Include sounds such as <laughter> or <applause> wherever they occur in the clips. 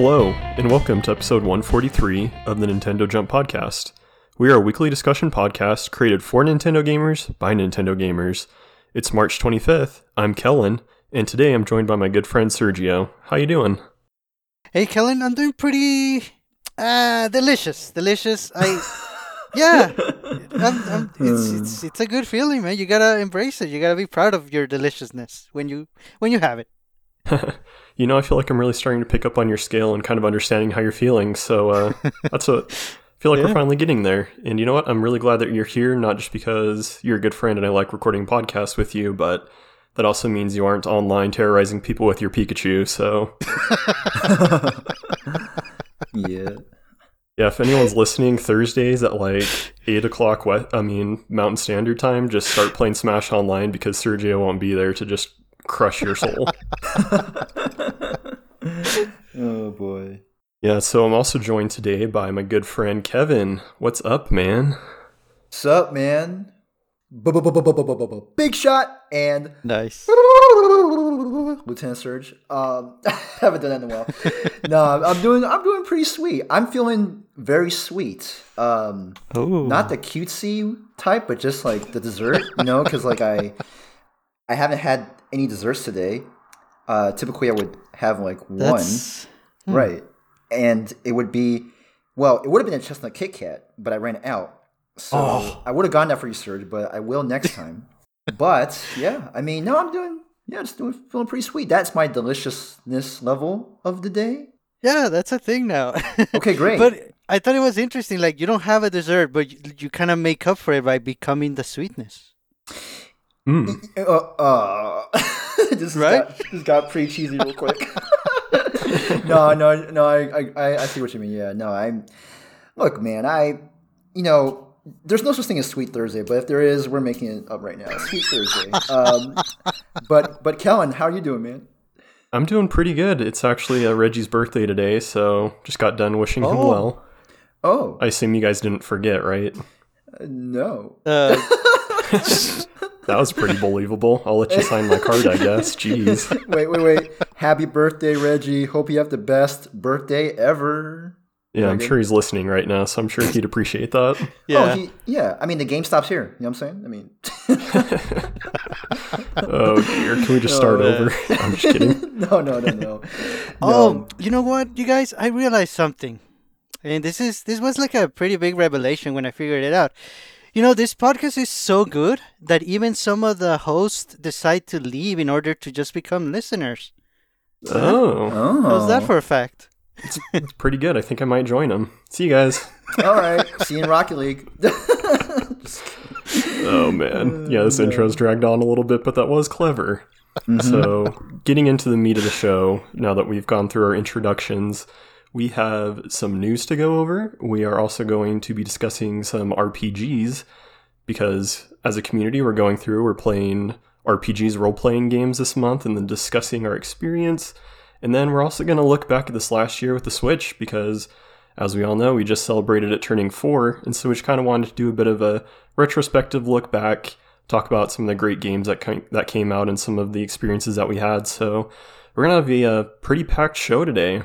Hello, and welcome to episode 143 of the Nintendo Jump Podcast. We are a weekly discussion podcast created for Nintendo gamers by Nintendo gamers. It's March 25th. I'm Kellen, and today I'm joined by my good friend Sergio. How you doing? Hey, Kellen, I'm doing pretty uh delicious, delicious. I yeah, <laughs> I'm, I'm, it's it's it's a good feeling, man. You gotta embrace it. You gotta be proud of your deliciousness when you when you have it. <laughs> you know, I feel like I'm really starting to pick up on your scale and kind of understanding how you're feeling. So uh, <laughs> that's what I feel like Yeah. we're finally getting there. And you know what? I'm really glad that you're here, not just because you're a good friend and I like recording podcasts with you, but that also means you aren't online terrorizing people with your Pikachu. So <laughs> yeah. yeah, if anyone's listening Thursdays at like eight o'clock, what I mean Mountain Standard Time, just start playing Smash Online because Sergio won't be there to just crush your soul. <laughs> <laughs> Oh boy. yeah. So I'm also joined today by my good friend Kevin. What's up, man? Sup, man? Big shot and Nice. Lieutenant Surge. Um, haven't done that in a while. no, I'm doing. I'm doing pretty sweet. I'm feeling very sweet. Um, Oh, not the cutesy type, but just like the dessert. You know, because like I, I haven't had any desserts today. Uh, typically, I would have like one. that's Right. And it would be, well, it would have been a chestnut Kit Kat, but I ran out. So Oh. I would have gone that for you, Serge, but I will next <laughs> time. but yeah, I mean, no, I'm doing, yeah, just doing, feeling pretty sweet. That's my deliciousness level of the day. yeah, that's a thing now. <laughs> Okay, great. But I thought it was interesting. Like you don't have a dessert, but you, you kind of make up for it by becoming the sweetness. Mm. <laughs> Uh, uh, <laughs> this Right? got, this got pretty cheesy real quick. <laughs> no, no, no. I, I- I, I see what you mean. Yeah, no. I'm. Look, man. I, you know, there's no such thing as Sweet Thursday, but if there is, we're making it up right now. Sweet Thursday. Um, but, but Kellen, how are you doing, man? I'm doing pretty good. It's actually uh, Reggie's birthday today, so just got done wishing him Oh. well. Oh I assume you guys didn't forget, right? no. Uh, That was pretty believable. I'll let you sign my card, I guess. Jeez. <laughs> Wait, wait, wait. Happy birthday, Reggie. Hope you have the best birthday ever. Yeah, I'm sure he's listening right now, so I'm sure he'd appreciate that. <laughs> Oh, yeah. Oh, he, yeah. I mean, the game stops here. You know what I'm saying? I mean. <laughs> Oh dear, can we just start Oh, over? I'm just kidding. no, no, no, no. Oh, you know what, you guys? I realized something, and this is this was like a pretty big revelation when I figured it out. You know, this podcast is so good that even some of the hosts decide to leave in order to just become listeners. Oh, Oh. How's that for a fact? it's pretty good. I think I might join them. See you guys. All right. See you in Rocket League. <laughs> Oh man, yeah, this intro's dragged on a little bit, but that was clever. Mm-hmm. So, getting into the meat of the show, now that we've gone through our introductions, we have some news to go over. We are also going to be discussing some RPGs because, as a community, we're going through, we're playing RPGs role playing games this month and then discussing our experience. And then we're also going to look back at this last year with the Switch because, as we all know, we just celebrated it turning four. And so we just kind of wanted to do a bit of a retrospective look back, talk about some of the great games that, that came out and some of the experiences that we had. So we're going to have a, uh pretty packed show today.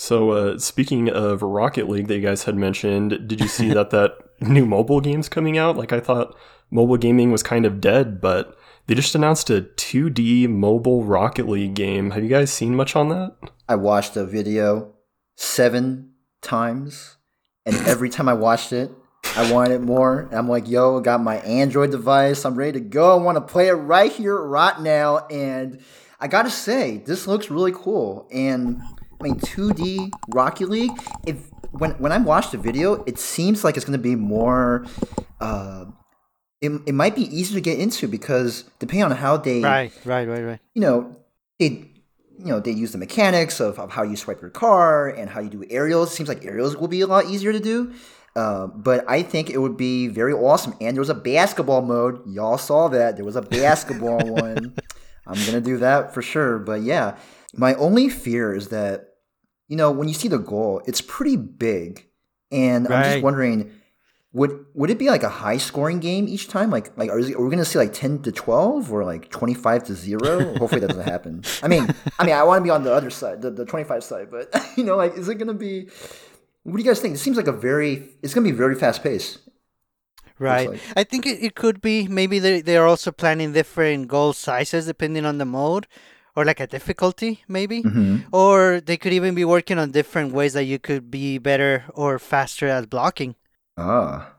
So, uh, speaking of Rocket League that you guys had mentioned, did you see that that <laughs> new mobile game's coming out? Like, I thought mobile gaming was kind of dead, but they just announced a 2D mobile Rocket League game. Have you guys seen much on that? I watched a video seven times, and every time I watched it, I wanted more. And I'm like, yo, I got my Android device. I'm ready to go. I want to play it right here, right now. And I got to say, this looks really cool. And I mean, 2D Rocket League, if when, when I watched the video, it seems like it's going to be more. Uh, it, it might be easier to get into because depending on how they Right, right, right, right. you know, they you know, they use the mechanics of, of how you swipe your car and how you do aerials. It seems like aerials will be a lot easier to do. Uh, but I think it would be very awesome. And there was a basketball mode. Y'all saw that. There was a basketball <laughs> one. I'm going to do that for sure. But yeah, my only fear is that, you know, when you see the goal, it's pretty big. And I'm just wondering would would it be like a high scoring game each time? Like like are, are we gonna see like ten to twelve or like twenty five to zero? Hopefully that doesn't <laughs> happen. I mean I mean I want to be on the other side, the, the twenty five side, but <laughs> you know like is it gonna be? What do you guys think? It seems like a very it's gonna be very fast paced. Right. like. I think it, it could be maybe they they're also planning different goal sizes depending on the mode or like a difficulty maybe. Mm-hmm. Or they could even be working on different ways that you could be better or faster at blocking. Ah.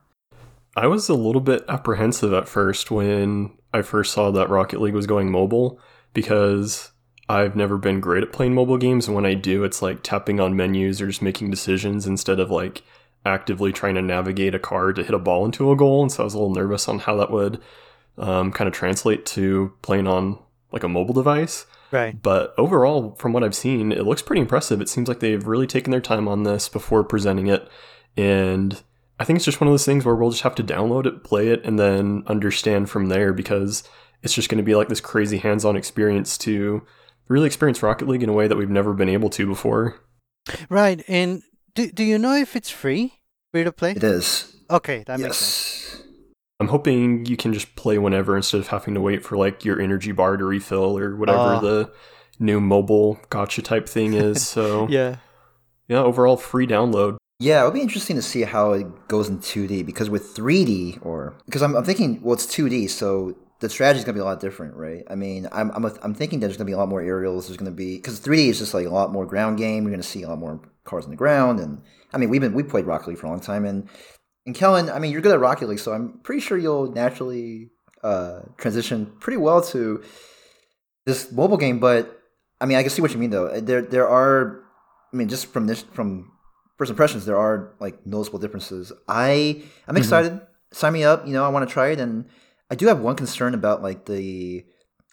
I was a little bit apprehensive at first when I first saw that Rocket League was going mobile because I've never been great at playing mobile games. And when I do, it's like tapping on menus or just making decisions instead of like actively trying to navigate a car to hit a ball into a goal. And so I was a little nervous on how that would um, kind of translate to playing on like a mobile device. Right. But overall, from what I've seen, it looks pretty impressive. It seems like they've really taken their time on this before presenting it. And I think it's just one of those things where we'll just have to download it, play it, and then understand from there because it's just going to be like this crazy hands on experience to really experience Rocket League in a way that we've never been able to before. Right. And do do you know if it's free? Free to play? It is. Okay, that makes sense. Yes. I'm hoping you can just play whenever instead of having to wait for like your energy bar to refill or whatever Ah. the new mobile gacha type thing is. <laughs> So, yeah. Yeah. overall free download. Yeah, it'll be interesting to see how it goes in 2D because with 3D or because I'm, I'm thinking well it's 2D so the strategy is gonna be a lot different, right? I mean, I'm I'm, a, I'm thinking that there's gonna be a lot more aerials. There's gonna be because 3D is just like a lot more ground game. You're gonna see a lot more cars on the ground, and I mean we've been we played Rocket League for a long time, and and Kellen, I mean you're good at Rocket League, so I'm pretty sure you'll naturally uh, transition pretty well to this mobile game. But I mean, I can see what you mean though. There there are, I mean, just from this from first impressions, there are like noticeable differences. I I'm excited. Sign me up. You know, I want to try it, and I do have one concern about like the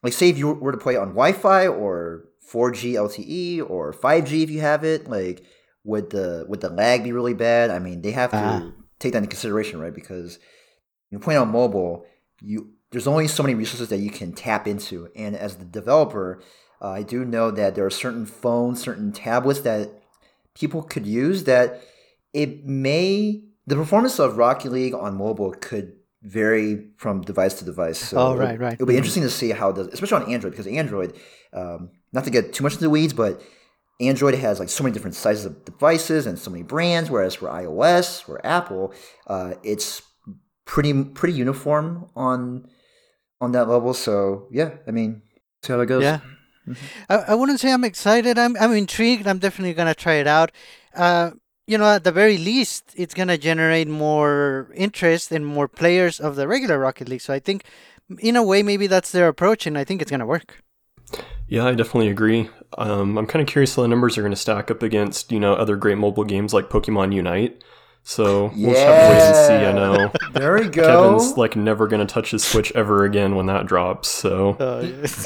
like say if you were to play on Wi-Fi or 4G LTE or 5G if you have it, like would the would the lag be really bad? I mean, they have to Ah. Take that into consideration, right? Because you're playing on mobile, you there's only so many resources that you can tap into, and as the developer, uh, I do know that there are certain phones, certain tablets that people could use that it may the performance of Rocket League on mobile could vary from device to device. So Oh, right, right. It'll be interesting to see how it does, especially on Android, because Android, um, not to get too much into the weeds, but Android has like so many different sizes of devices and so many brands, whereas for iOS or Apple, uh, it's pretty pretty uniform on on that level. So yeah, I mean, see how that goes. Yeah. I, I wouldn't say I'm excited. I'm I'm intrigued. I'm definitely gonna try it out. Uh, you know, at the very least, it's gonna generate more interest and more players of the regular Rocket League. So I think, in a way, maybe that's their approach, and I think it's gonna work. Yeah, I definitely agree. Um, I'm kind of curious how the numbers are going to stack up against, you know, other great mobile games like Pokemon Unite. So we'll just have to wait and see. I know <laughs> There we go. Kevin's like never going to touch his Switch ever again when that drops. So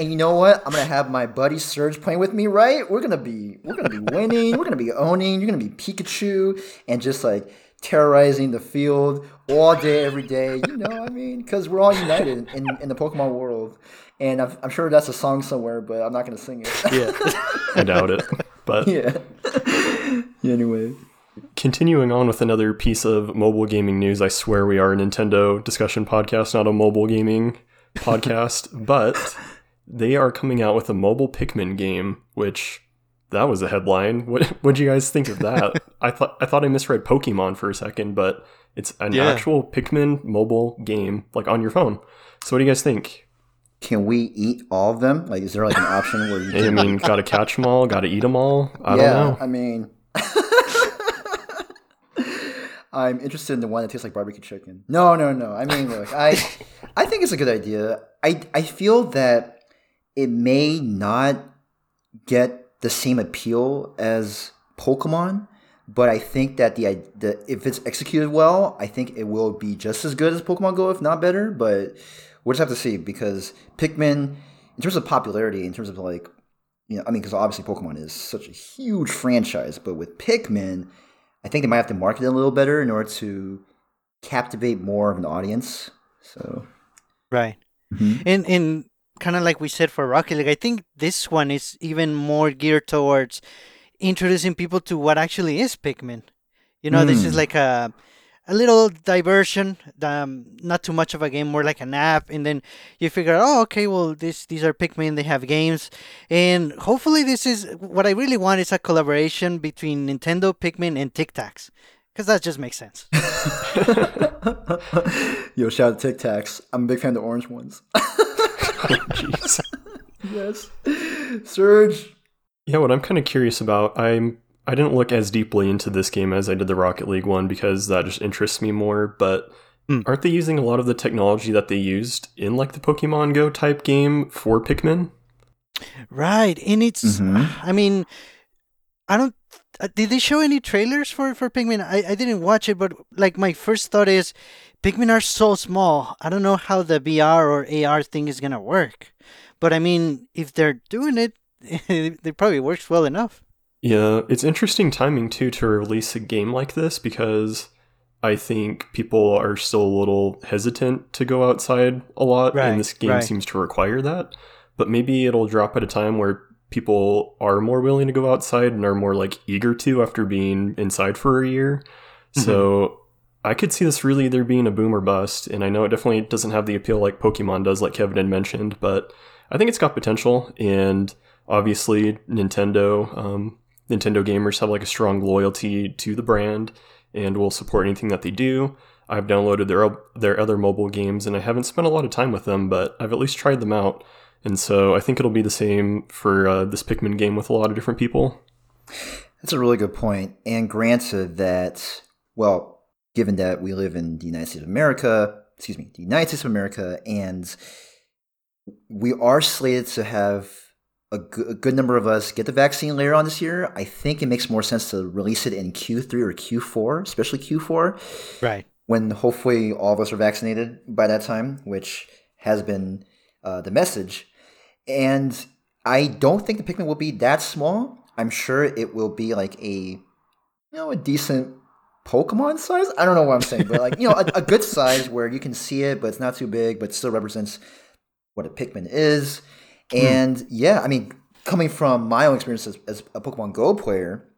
And you know what? I'm gonna have my buddy Serge playing with me, right? We're gonna be we're gonna be winning, we're gonna be owning, you're gonna be Pikachu and just like terrorizing the field all day, every day. You know, I mean, because we're all united in, in the Pokemon world. And I'm, I'm sure that's a song somewhere, but I'm not gonna sing it. yeah. <laughs> I doubt it. But yeah. <laughs> anyway. continuing on with another piece of mobile gaming news, I swear we are a Nintendo discussion podcast, not a mobile gaming podcast. <laughs> but they are coming out with a mobile Pikmin game, which that was a headline. What what'd you guys think of <laughs> that? I thought I thought I misread Pokemon for a second, but it's an Yeah. actual Pikmin mobile game, like on your phone. So what do you guys think? Can we eat all of them? Like, is there like an option where you <laughs> I can? mean, gotta catch them all, gotta eat them all. I yeah, don't know. I mean, <laughs> I'm interested in the one that tastes like barbecue chicken. No, no, no. I mean, look, I, I think it's a good idea. I, I feel that it may not get the same appeal as Pokemon, but I think that the, the if it's executed well, I think it will be just as good as Pokemon Go, if not better. But we'll just have to see because Pikmin, in terms of popularity, in terms of like you know, I mean, because obviously Pokemon is such a huge franchise, but with Pikmin, I think they might have to market it a little better in order to captivate more of an audience. So, Right. Mhm. And and kind of like we said for Rocket League, I think this one is even more geared towards introducing people to what actually is Pikmin. You know, this is Mm. like a a little diversion, um, not too much of a game, more like an app, and then you figure, out, oh, okay, well, this these are Pikmin, they have games, and hopefully this is what I really want is a collaboration between Nintendo, Pikmin, and Tic Tacs, because that just makes sense. <laughs> Yo, shout out to Tic Tacs. I'm a big fan of the orange ones. <laughs> Jeez. <laughs> yes, Surge. Yeah, what I'm kind of curious about, I'm I didn't look as deeply into this game as I did the Rocket League one because that just interests me more. But Mm. aren't they using a lot of the technology that they used in like the Pokemon Go type game for Pikmin? Right, and it's, Mhm. I mean, I don't. Uh, did they show any trailers for for Pikmin? I I didn't watch it, but like my first thought is, Pikmin are so small. I don't know how the VR or AR thing is gonna work. But I mean, if they're doing it, <laughs> it probably works well enough. Yeah, it's interesting timing too to release a game like this because I think people are still a little hesitant to go outside a lot, Right, and this game right. seems to require that. But maybe it'll drop at a time where people are more willing to go outside and are more like eager to after being inside for a year. So I could see this really either being a boom or bust, and I know it definitely doesn't have the appeal like Pokemon does, like Kevin had mentioned, but I think it's got potential, and obviously Nintendo, um, Nintendo gamers have like a strong loyalty to the brand and will support anything that they do. I've downloaded their their other mobile games, and I haven't spent a lot of time with them, but I've at least tried them out, and so I think it'll be the same for uh, this Pikmin game with a lot of different people. That's a really good point. And granted that, well, given that we live in the United States of America, excuse me, the United States of America, and we are slated to have a good, good number of us get the vaccine later on this year, I think it makes more sense to release it in Q3 or Q4, especially Q4, Right. when hopefully all of us are vaccinated by that time, which has been uh, the message. And I don't think the Pikmin will be that small. I'm sure it will be like a, you know, a decent Pokemon size. I don't know what I'm saying, but like you know, a, a good <laughs> size where you can see it, but it's not too big, but still represents what a Pikmin is. And yeah, I mean, coming from my own experience as, as a Pokemon Go player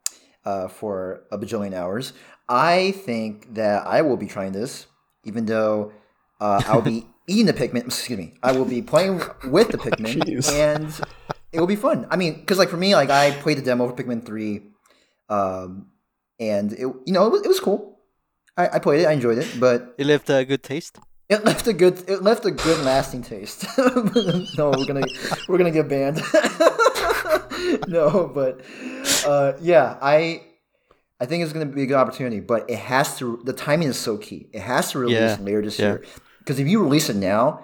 uh, for a bajillion hours, I think that I will be trying this, even though uh, I'll be <laughs> eating the Pikmin. <laughs> Excuse me, I will be playing with the <laughs> Pikmin, and it will be fun. I mean, because like for me, like I played the demo for Pikmin three, um, and it you know it was, it was cool. I, I played it, I enjoyed it, but It left a good taste. it left a good it left a good lasting taste. <laughs> no, we're gonna we're gonna get banned. no, but uh, yeah, I I think it's gonna be a good opportunity, but it has to. The timing is so key. It has to release Yeah, later this yeah. year because if you release it now,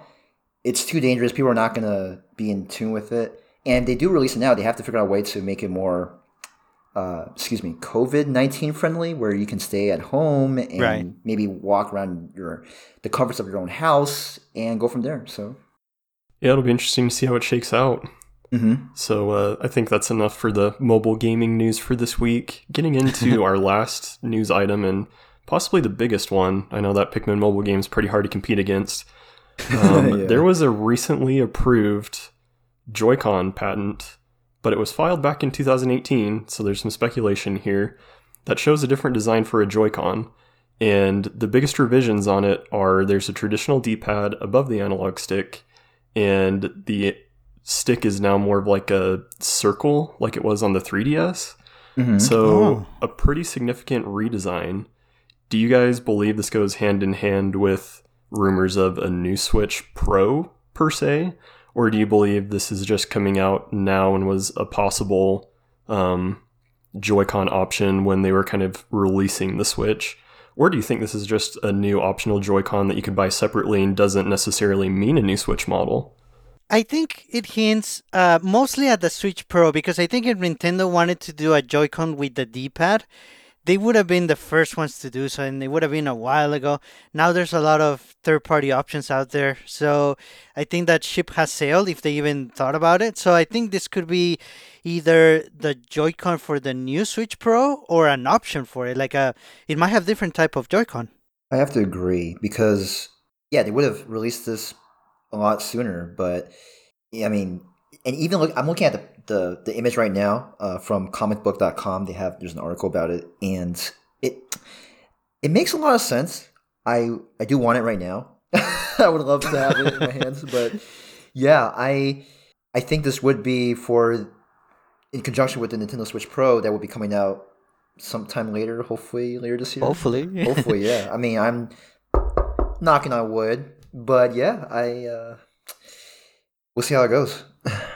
it's too dangerous. People are not gonna be in tune with it, and they do release it now. They have to figure out a way to make it more. Uh, excuse me, COVID nineteen friendly, where you can stay at home and Right. maybe walk around your the comforts of your own house and go from there. So, Yeah, it'll be interesting to see how it shakes out. mm-hmm. So uh, I think that's enough for the mobile gaming news for this week. Getting into <laughs> our last news item and possibly the biggest one. I know that Pikmin mobile game is pretty hard to compete against. Um, <laughs> Yeah. There was a recently approved Joy-Con patent, but it was filed back in 2018. So there's some speculation here that shows a different design for a Joy-Con. And the biggest revisions on it are there's a traditional D-pad above the analog stick, and the stick is now more of like a circle, like it was on the 3DS. Mm-hmm. So Oh. a pretty significant redesign. Do you guys believe this goes hand in hand with rumors of a new Switch Pro per se, or do you believe this is just coming out now and was a possible um, Joy-Con option when they were kind of releasing the Switch? Or do you think this is just a new optional Joy-Con that you could buy separately and doesn't necessarily mean a new Switch model? I think it hints uh, mostly at the Switch Pro because I think if Nintendo wanted to do a Joy-Con with the D-pad, they would have been the first ones to do so, and they would have been a while ago. Now there's a lot of third-party options out there, so I think that ship has sailed if they even thought about it. So I think this could be either the Joy-Con for the new Switch Pro or an option for it. Like a, it might have different type of Joy-Con. I have to agree because yeah, they would have released this a lot sooner. But yeah, I mean, and even look, I'm looking at the the, the image right now uh, from comicbook.com. They have there's an article about it, and it It makes a lot of sense. I I do want it right now. <laughs> I would love to have it in my hands, but yeah, I I think this would be for in conjunction with the Nintendo Switch Pro that will be coming out sometime later, hopefully later this year. Hopefully. <laughs> hopefully, yeah. I mean, I'm knocking on wood, but yeah, I uh we'll see how it goes. <laughs>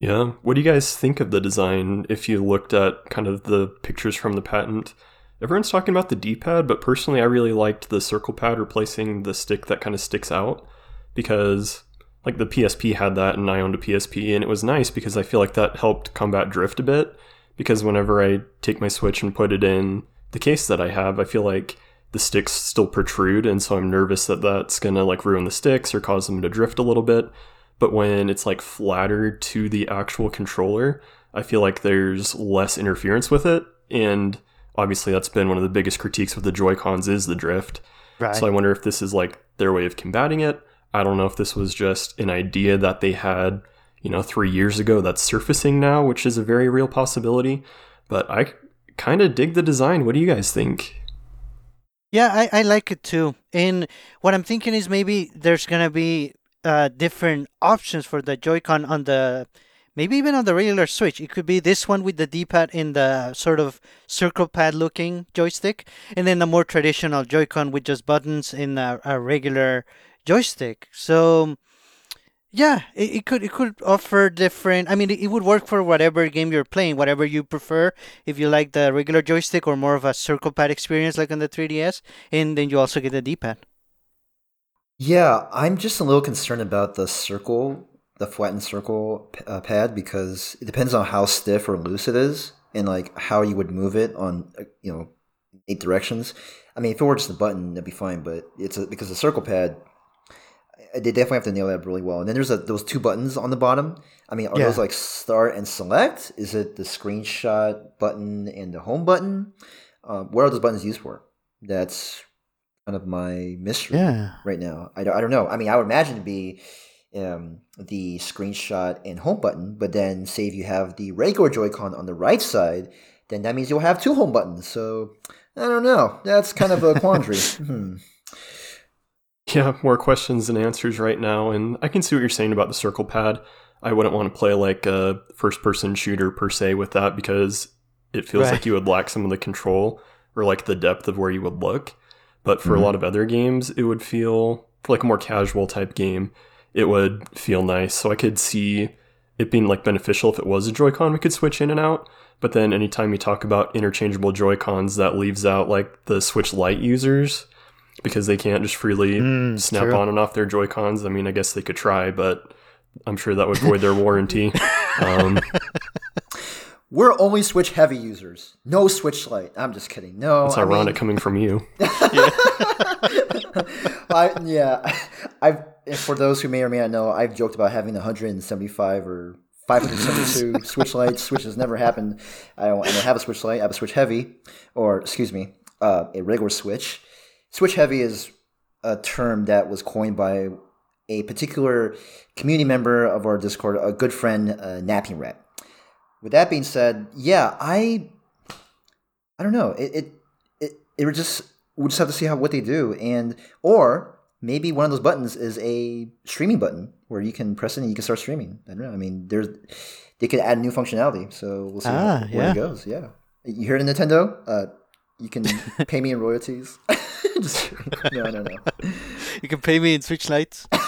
Yeah. What do you guys think of the design if you looked at kind of the pictures from the patent? Everyone's talking about the D pad, but personally, I really liked the circle pad replacing the stick that kind of sticks out because, like, the PSP had that and I owned a PSP, and it was nice because I feel like that helped combat drift a bit. Because whenever I take my Switch and put it in the case that I have, I feel like the sticks still protrude, and so I'm nervous that that's gonna like ruin the sticks or cause them to drift a little bit but when it's like flattered to the actual controller, I feel like there's less interference with it. And obviously, that's been one of the biggest critiques with the Joy Cons is the drift. Right. So I wonder if this is like their way of combating it. I don't know if this was just an idea that they had, you know, three years ago that's surfacing now, which is a very real possibility. But I kind of dig the design. What do you guys think? Yeah, I, I like it too. And what I'm thinking is maybe there's gonna be uh, different options for the Joy-Con on the maybe even on the regular Switch. It could be this one with the D-pad in the sort of circle pad looking joystick, and then the more traditional Joy-Con with just buttons in a, a regular joystick. So yeah, it, it could it could offer different. I mean, it, it would work for whatever game you're playing, whatever you prefer. If you like the regular joystick or more of a circle pad experience like on the 3DS, and then you also get the D-pad. Yeah, I'm just a little concerned about the circle, the flattened circle uh, pad, because it depends on how stiff or loose it is, and like how you would move it on, uh, you know, eight directions. I mean, if it were just a button, that'd be fine. But it's a, because the circle pad, they definitely have to nail that really well. And then there's a, those two buttons on the bottom. I mean, are Yeah. those like start and select? Is it the screenshot button and the home button? Uh, what are those buttons used for? That's kind of my mystery Yeah. right now. I don't, I don't know. I mean, I would imagine to be um, the screenshot and home button, but then say if you have the regular Joy-Con on the right side, then that means you'll have two home buttons. So I don't know. That's kind of a quandary. <laughs> hmm. Yeah, more questions than answers right now, and I can see what you're saying about the circle pad. I wouldn't want to play like a first person shooter per se with that because it feels Right. like you would lack some of the control or like the depth of where you would look. But for Mhm. a lot of other games, it would feel for like a more casual type game, it would feel nice. So I could see it being like beneficial if it was a Joy-Con we could switch in and out. But then anytime you talk about interchangeable Joy-Cons, that leaves out like the Switch Lite users because they can't just freely Mm, snap true. on and off their Joy Cons. I mean, I guess they could try, but I'm sure that would void their warranty. <laughs> Um, We're only Switch heavy users. No Switch Lite. I'm just kidding. No. it's I mean- ironic coming from you. <laughs> I, yeah, I've for those who may or may not know, I've joked about having 175 or 572 <laughs> Switch Lites. Switch has never happened. I don't, I don't have a Switch Lite. I have a Switch Heavy, or excuse me, uh, a regular Switch. Switch Heavy is a term that was coined by a particular community member of our Discord, a good friend, uh, Napping Rat. With that being said, yeah, I, I don't know. It, it, it, it would just we'll just have to see how what they do, and or maybe one of those buttons is a streaming button where you can press it and you can start streaming. I don't know. I mean, there's they could add new functionality, so we'll see Ah, how, where yeah. it goes. Yeah, you heard it, in Nintendo. Uh, you can <laughs> pay me in royalties. <laughs> just no, no, no. You can pay me in Switch Lites. <laughs> yeah,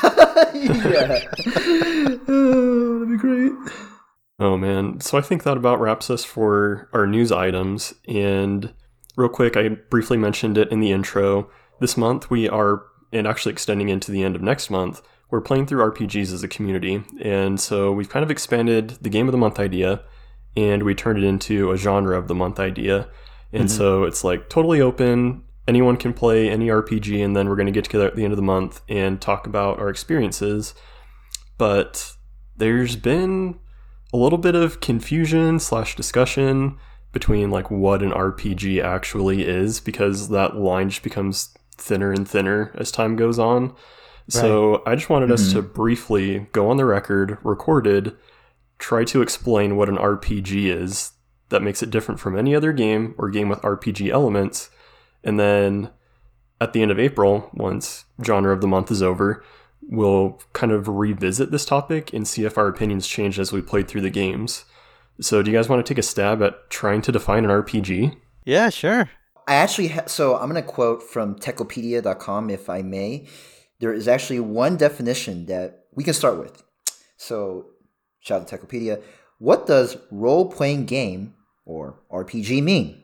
oh, that'd be great. Oh man. So I think that about wraps us for our news items. And real quick, I briefly mentioned it in the intro. This month we are, and actually extending into the end of next month, we're playing through RPGs as a community. And so we've kind of expanded the game of the month idea and we turned it into a genre of the month idea. And mm-hmm. so it's like totally open. Anyone can play any RPG, and then we're going to get together at the end of the month and talk about our experiences. But there's been a little bit of confusion slash discussion between like what an RPG actually is because that line just becomes thinner and thinner as time goes on. So I just wanted us to mm-hmm. briefly go on the record, recorded, try to explain what an RPG is that makes it different from any other game or game with RPG elements, And then at the end of April, once genre of the month is over, we'll kind of revisit this topic and see if our opinions change as we played through the games. So, do you guys want to take a stab at trying to define an RPG? Yeah, sure. I actually ha- so I'm going to quote from Techopedia.com if I may. There is actually one definition that we can start with. So, shout out to Techopedia. What does role playing game or RPG mean?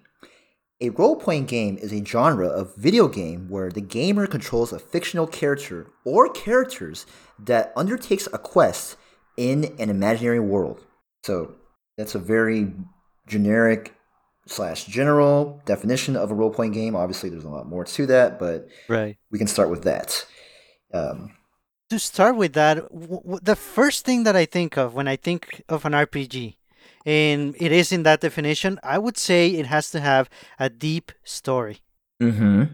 A role playing game is a genre of video game where the gamer controls a fictional character or characters that undertakes a quest in an imaginary world. So, that's a very generic slash general definition of a role playing game. Obviously, there's a lot more to that, but right. we can start with that. Um, to start with that, w- w- the first thing that I think of when I think of an RPG, and it is in that definition, I would say it has to have a deep story. mm-hmm.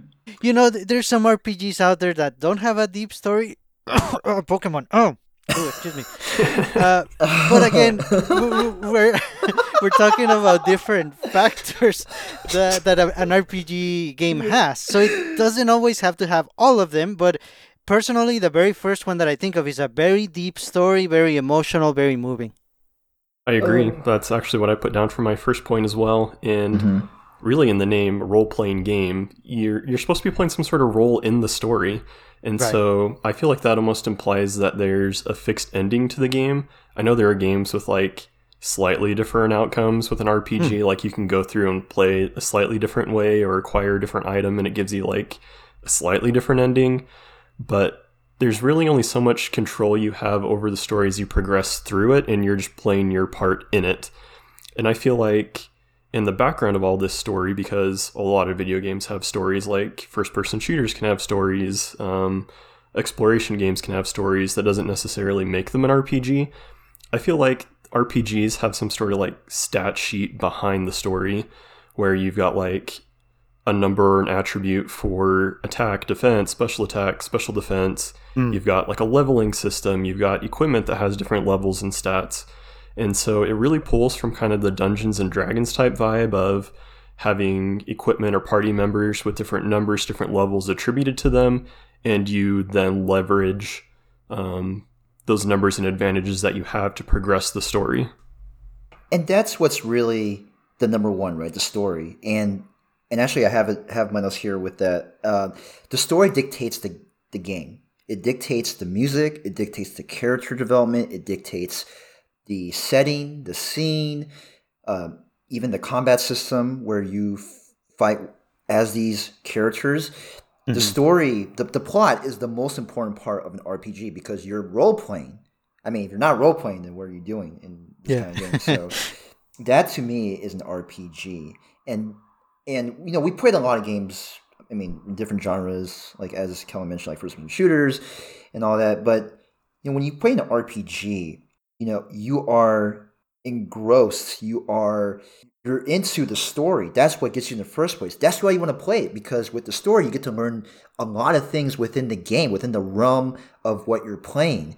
You know, th- there's some RPGs out there that don't have a deep story. <coughs> oh, Pokemon. Oh, oh excuse me. <laughs> Uh, but again, we're <laughs> we're talking about different factors that that an RPG game has. So it doesn't always have to have all of them, but personally, the very first one that I think of is a very deep story, very emotional, very moving. I agree. Oh. That's actually what I put down for my first point as well. And Mhm. really, in the name role playing game, you're you're supposed to be playing some sort of role in the story. And Right. so I feel like that almost implies that there's a fixed ending to the game. I know there are games with like slightly different outcomes with an RPG, like you can go through and play a slightly different way or acquire a different item and it gives you like a slightly different ending. But there's really only so much control you have over the story as you progress through it and you're just playing your part in it. And I feel like in the background of all this story, because a lot of video games have stories, like first person shooters can have stories, um, exploration games can have stories, that doesn't necessarily make them an RPG. I feel like RPGs have some sort of like stat sheet behind the story where you've got like a number or an attribute for attack, defense, special attack, special defense. You've got like a leveling system, you've got equipment that has different levels and stats. And so it really pulls from kind of the Dungeons and Dragons type vibe of having equipment or party members with different numbers, different levels attributed to them, and you then leverage um, those numbers and advantages that you have to progress the story. and that's what's really the number one, right? The story, and and actually, I have it have my notes here with that. Uh, the story dictates the the game. It dictates the music. It dictates the character development. It dictates the setting, the scene, um, even the combat system where you fight as these characters. The story, the, the plot is the most important part of an RPG because you're role playing. I mean, if you're not role playing, then what are you doing in this Yeah. kind of game? So <laughs> that to me is an RPG. And and you know, we played a lot of games. I mean, different genres, like as Kellen mentioned, like first person shooters and all that. But you know, when you play an RPG, you know, you are engrossed. You are you're into the story. That's what gets you in the first place. That's why you want to play it because with the story, you get to learn a lot of things within the game, within the realm of what you're playing.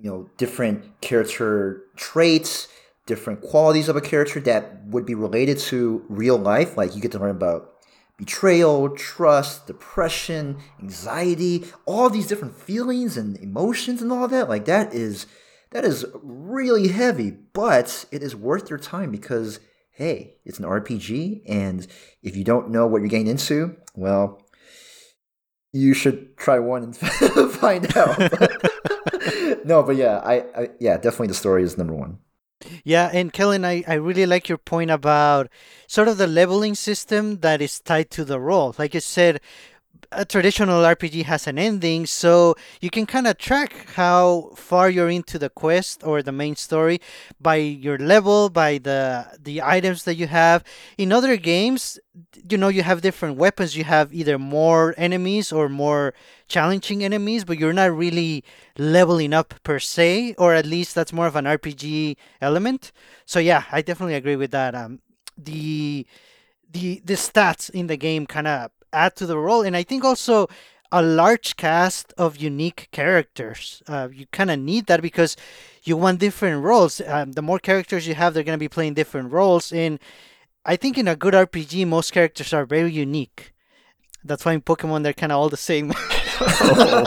You know, different character traits, different qualities of a character that would be related to real life. Like you get to learn about betrayal, trust, depression, anxiety, all these different feelings and emotions and all that. Like that is that is really heavy, but it is worth your time because hey, it's an RPG and if you don't know what you're getting into, well, you should try one and <laughs> find out. <laughs> <laughs> no, but yeah, I, I yeah, definitely the story is number one. Yeah, and Kellen, I, I really like your point about sort of the leveling system that is tied to the role. Like you said, a traditional RPG has an ending, so you can kind of track how far you're into the quest or the main story by your level, by the the items that you have. In other games, you know, you have different weapons. You have either more enemies or more challenging enemies, but you're not really leveling up per se, or at least that's more of an RPG element. So yeah, I definitely agree with that. Um, the the the stats in the game kind of add to the role, and I think also a large cast of unique characters. Uh, you kind of need that because you want different roles. Um, the more characters you have, they're going to be playing different roles. And I think in a good RPG, most characters are very unique. That's why in Pokemon they're kind of all the same. <laughs> oh,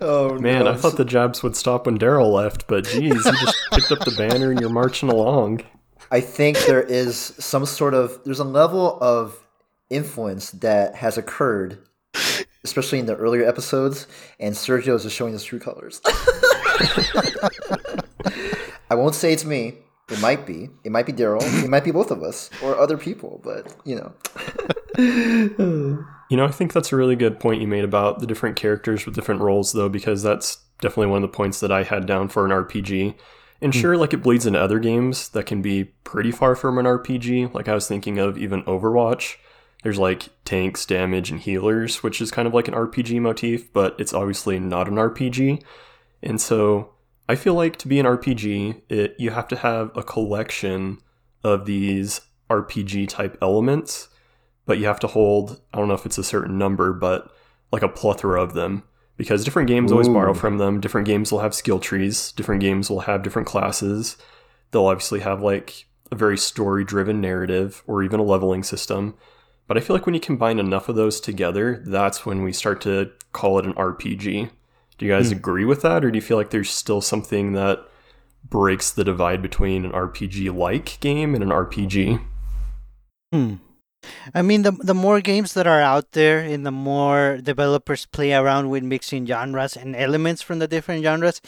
Oh man, no. I thought the jabs would stop when Daryl left, but geez, you just <laughs> picked up the banner and you're marching along. I think there is some sort of there's a level of influence that has occurred, especially in the earlier episodes, and Sergio is just showing his true colors. <laughs> I won't say it's me. It might be. It might be Daryl. It might be both of us or other people. But you know, <laughs> You know, I think that's a really good point you made about the different characters with different roles, though, because that's definitely one of the points that I had down for an RPG. And hmm. sure, like it bleeds into other games that can be pretty far from an RPG. Like I was thinking of even Overwatch. There's like tanks, damage, and healers, which is kind of like an RPG motif, but it's obviously not an RPG. And so I feel like to be an RPG, it, you have to have a collection of these RPG type elements but you have to hold I don't know if it's a certain number, but like a plethora of them. Because different games always borrow from them. Different games will have skill trees. Different games will have different classes. They'll obviously have like a very story driven narrative or even a leveling system. But I feel like when you combine enough of those together, that's when we start to call it an RPG. Do you guys agree with that, or do you feel like there's still something that breaks the divide between an RPG like game and an RPG? Hmm. I mean, the the more games that are out there, and the more developers play around with mixing genres and elements from the different genres,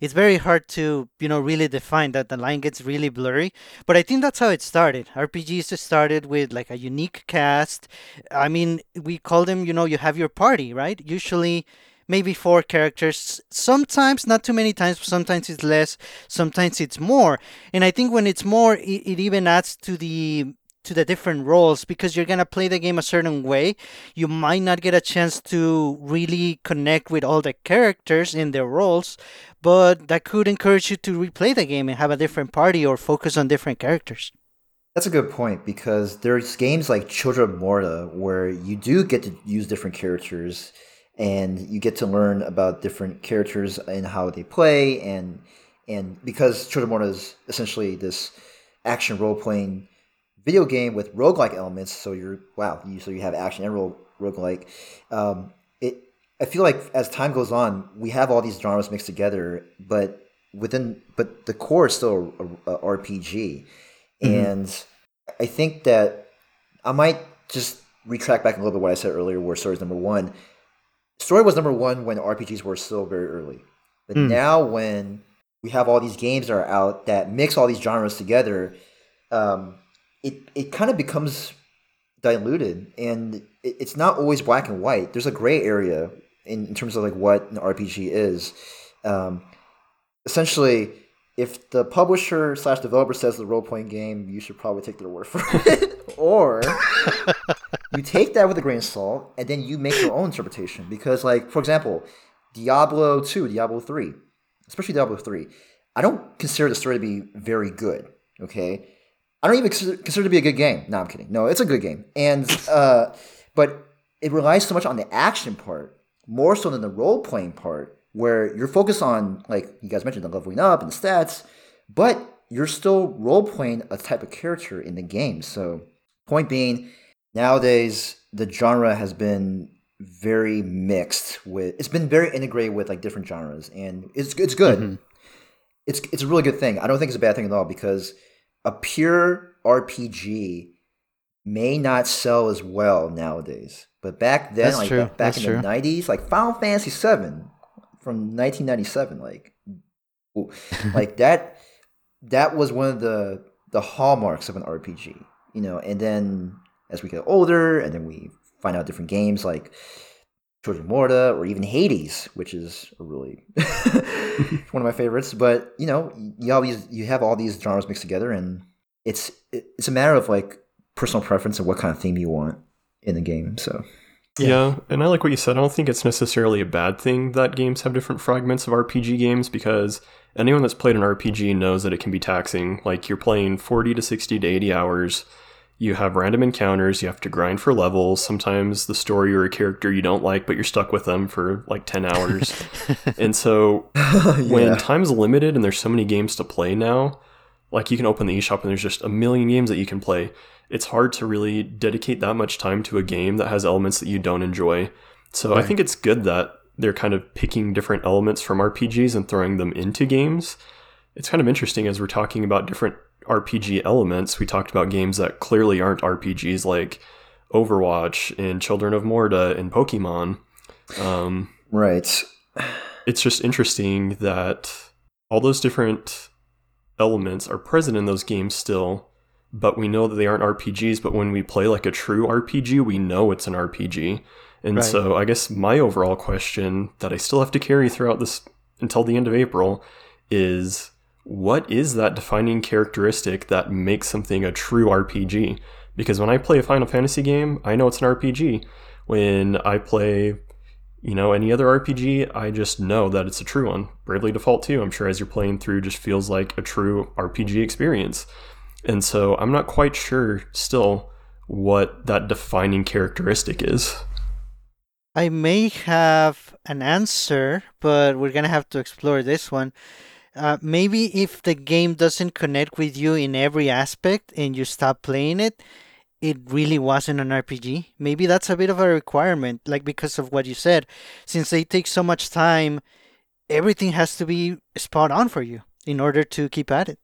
it's very hard to you know really define that. The line gets really blurry. But I think that's how it started. RPGs just started with like a unique cast. I mean, we call them. You know, you have your party, right? Usually. Maybe four characters. Sometimes, not too many times. Sometimes it's less. Sometimes it's more. And I think when it's more, it, it even adds to the to the different roles because you're gonna play the game a certain way. You might not get a chance to really connect with all the characters in their roles, but that could encourage you to replay the game and have a different party or focus on different characters. that's a good point because there's games like Children of Morta where you do get to use different characters and you get to learn about different characters and how they play and and because Children of Morta is essentially this action role playing video game with roguelike elements, so you're wow, you so you have action and role roguelike. Um, it I feel like as time goes on, we have all these genres mixed together, but within but the core is still a, a RPG, and I think that I might just retract back a little bit what I said earlier, where story is number one. Story was number one when RPGs were still very early, but Hmm. now when we have all these games that are out that mix all these genres together, um, it it kind of becomes diluted, and it, it's not always black and white. There's a gray area in, in terms of like what an RPG is. Um, essentially, if the publisher slash developer says the role playing game, you should probably take their word for <laughs> it, or <laughs> you take that with a grain of salt, and then you make your own interpretation. Because, like for example, Diablo two, Diablo three, especially Diablo three, I don't consider the story to be very good. Okay, I don't even consider, consider it to be a good game. No, I'm kidding. No, it's a good game, and uh, but it relies so much on the action part more so than the role playing part, where you're focused on like you guys mentioned the leveling up and the stats, but you're still role playing a type of character in the game. So, point being, nowadays the genre has been very mixed with. It's been very integrated with like different genres, and it's it's good. It's it's a really good thing. I don't think it's a bad thing at all because a pure RPG may not sell as well nowadays. But back then, That's like true. back in true. the nineties, like Final Fantasy VII from nineteen ninety seven, like <laughs> like that that was one of the the hallmarks of an RPG. You know, and then as we get older and then we find out different games like Children of Morta or even Hades, which is a really <laughs> one of my favorites. But you know, you always you have all these genres mixed together, and it's it's a matter of like personal preference and what kind of theme you want in the game. So Yeah. and I like what you said. I don't think it's necessarily a bad thing that games have different fragments of RPG games because anyone that's played an RPG knows that it can be taxing. Like you're playing 40 to 60 to 80 hours. You have random encounters, you have to grind for levels. Sometimes the story or a character you don't like, but you're stuck with them for like 10 hours. <laughs> and so <laughs> when time's limited and there's so many games to play now, like you can open the eShop and there's just a million games that you can play. It's hard to really dedicate that much time to a game that has elements that you don't enjoy. So I think it's good that they're kind of picking different elements from RPGs and throwing them into games. It's kind of interesting as we're talking about different RPG elements. We talked about games that clearly aren't RPGs like Overwatch and Children of Morta and Pokemon. Um, Right. it's just interesting that all those different elements are present in those games still, but we know that they aren't RPGs. But when we play like a true RPG, we know it's an RPG. And Right. so I guess my overall question that I still have to carry throughout this until the end of April is what is that defining characteristic that makes something a true RPG? Because when I play a Final Fantasy game, I know it's an RPG. When I play you know, any other RPG, I just know that it's a true one. Bravely Default 2, I'm sure as you're playing through, just feels like a true RPG experience. And so I'm not quite sure still what that defining characteristic is. I may have an answer, but we're gonna have to explore this one. Uh, maybe if the game doesn't connect with you in every aspect and you stop playing it, it really wasn't an RPG. Maybe that's a bit of a requirement, like because of what you said. Since they take so much time, everything has to be spot on for you in order to keep at it.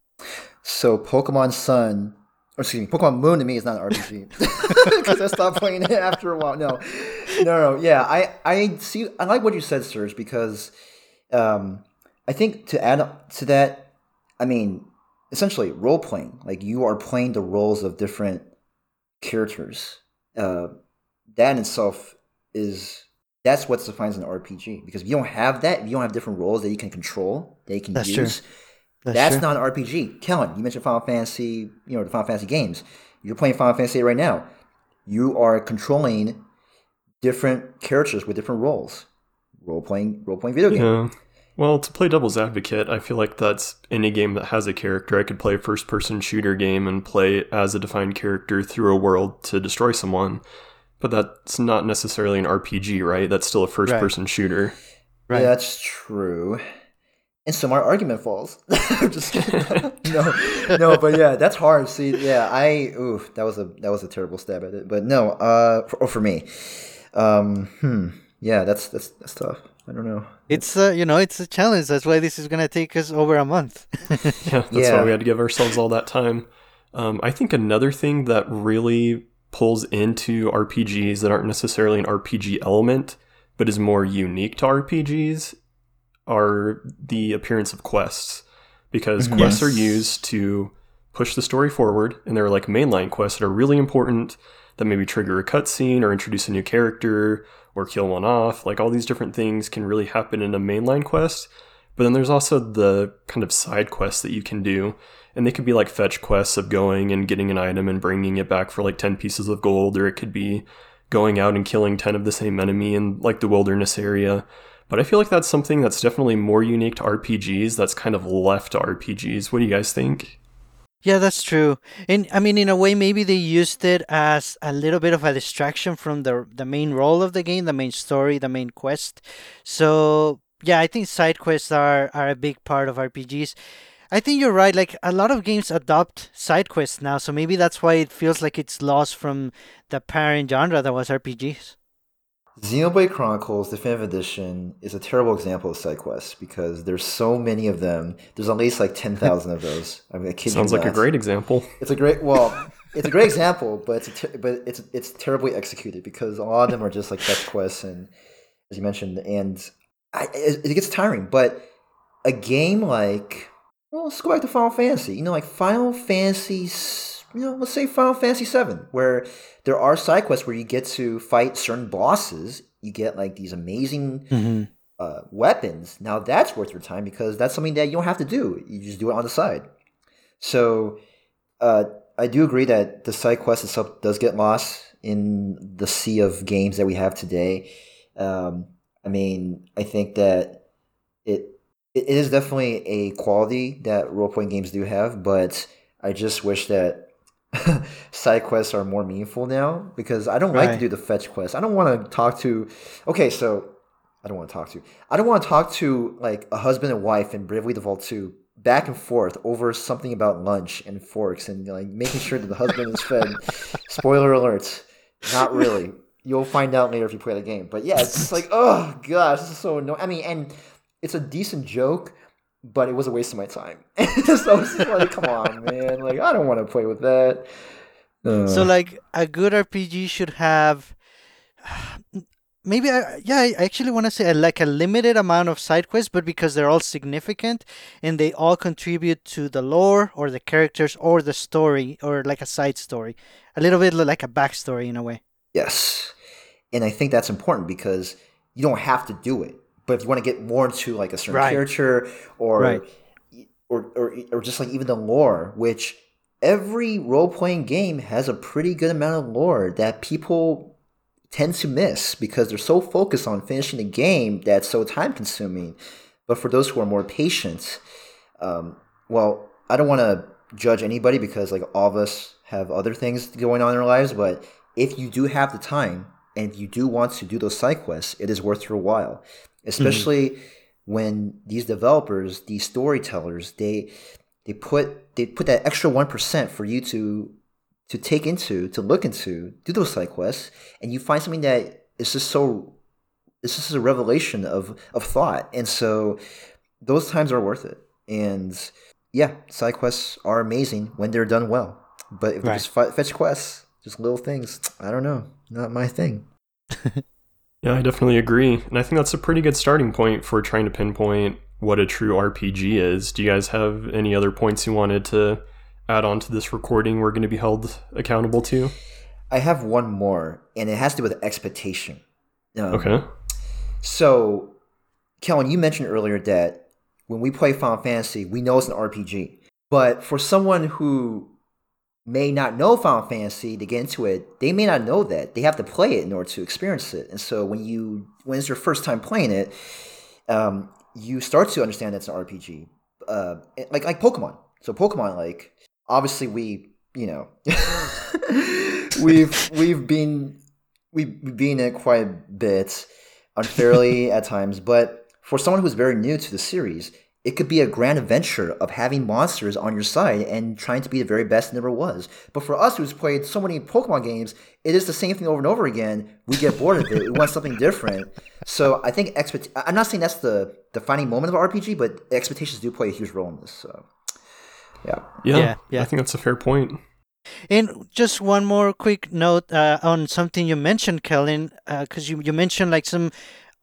So Pokemon Sun, or excuse me, Pokemon Moon to me is not an RPG <laughs> because I stopped playing it after a while. No, no, no. Yeah, I, I see. I like what you said, Serge, because um, I think to add to that, I mean, essentially role playing. Like you are playing the roles of different characters. Uh, that in itself is that's what defines an RPG. Because if you don't have that, if you don't have different roles that you can control, that you can That's true. use. That's That's, not an RPG. Kellen, you mentioned Final Fantasy, you know, the Final Fantasy games. You're playing Final Fantasy right now. You are controlling different characters with different roles. Role playing role playing video game. Yeah. Well, to play devil's advocate, I feel like that's any game that has a character. I could play a first person shooter game and play as a defined character through a world to destroy someone. But that's not necessarily an RPG, right? That's still a first person shooter. Right. Yeah, that's true. And so my argument falls. <laughs> I'm just kidding. <laughs> no, no, but yeah, that's hard. See, yeah, I ooh, that was a that was a terrible stab at it. But no, uh, for, oh, for me, um, hmm, yeah, that's that's that's tough. I don't know. It's uh, you know, it's a challenge. That's why this is gonna take us over a month. <laughs> Yeah, that's Yeah. why we had to give ourselves all that time. Um, I think another thing that really pulls into RPGs that aren't necessarily an RPG element, but is more unique to RPGs, are the appearance of quests. Because Mhm. quests are used to push the story forward, and they're like mainline quests that are really important that maybe trigger a cutscene or introduce a new character or kill one off. Like all these different things can really happen in a mainline quest. But then there's also the kind of side quests that you can do. And they could be like fetch quests of going and getting an item and bringing it back for like 10 pieces of gold, or it could be going out and killing 10 of the same enemy in like the wilderness area. But I feel like that's something that's definitely more unique to RPGs that's kind of left to RPGs. What do you guys think? Yeah, that's true. And I mean, in a way, maybe they used it as a little bit of a distraction from the the main role of the game, the main story, the main quest. So yeah, I think side quests are are a big part of RPGs. I think you're right. Like a lot of games adopt side quests now, so maybe that's why it feels like it's lost from the parent genre that was RPGs. Xenoblade Chronicles the Definitive Edition is a terrible example of side quests because there's so many of them. There's at least like ten thousand of those. I mean, I kid Sounds like a great example. It's a great well, it's a great example, but it's a ter- but it's it's terribly executed because a lot of them are just like fetch quests and as you mentioned, and I, it, it gets tiring. But a game like well, let's go back to Final Fantasy. You know, like Final Fantasy, you know, let's say Final Fantasy Seven, where there are side quests where you get to fight certain bosses. You get like these amazing Mm-hmm. uh, weapons. Now that's worth your time because that's something that you don't have to do. You just do it on the side. So uh, I do agree that the side quest itself does get lost in the sea of games that we have today. Um, I mean, I think that it it is definitely a quality that role playing games do have, but I just wish that <laughs> side quests are more meaningful now because I don't like to do the fetch quests. I don't want to talk to. Okay, so I don't want to talk to. I don't want to talk to like a husband and wife in Bravely Default 2 back and forth over something about lunch and forks and like making sure that the husband is fed. <laughs> Spoiler alert, not really. You'll find out later if you play the game. But yeah, it's just like, oh gosh, this is so annoying. I mean, and it's a decent joke, but it was a waste of my time. <laughs> so it's like, come on, <laughs> man. Like, I don't want to play with that. Uh, So like a good RPG should have <sighs> maybe I, yeah I actually want to say like a limited amount of side quests but because they're all significant and they all contribute to the lore or the characters or the story or like a side story a little bit like a backstory in a way Yes. And I think that's important because you don't have to do it. But if you want to get more into like a certain Right. character or, Right. or or or just like even the lore, which every role playing game has a pretty good amount of lore that people tend to miss because they're so focused on finishing the game that's so time consuming. But for those who are more patient, um, well, I don't want to judge anybody because like all of us have other things going on in our lives. But if you do have the time and you do want to do those side quests, it is worth your while, Mm-hmm. especially when these developers, these storytellers, they they put they put that extra one percent for you to to take into, to look into, do those side quests, and you find something that is just so it's just a revelation of of thought, and so those times are worth it. And yeah, side quests are amazing when they're done well, but if they're just fetch quests, just little things, I don't know, not my thing. <laughs> Yeah, I definitely agree. And I think that's a pretty good starting point for trying to pinpoint what a true RPG is. Do you guys have any other points you wanted to add on to this recording we're going to be held accountable to? I have one more, and it has to do with expectation. Um, Okay. So, Kellen, you mentioned earlier that when we play Final Fantasy, we know it's an RPG. But for someone who may not know Final Fantasy to get into it, they may not know that. They have to play it in order to experience it. And so when you when it's your first time playing it, um, you start to understand that it's an RPG. Uh, like like Pokemon. So Pokemon, like obviously we, you know, <laughs> we've we've been we've been in it quite a bit unfairly at times, but for someone who's very new to the series, it could be a grand adventure of having monsters on your side and trying to be the very best it never was. But for us who's played so many Pokemon games, it is the same thing over and over again. We get bored of it. We want something different. So I think expect. I'm not saying that's the defining moment of RPG, but expectations do play a huge role in this. So yeah. Yeah, Yeah, yeah. I think that's a fair point. And just one more quick note uh, on something you mentioned, Kellen, because you, you mentioned like some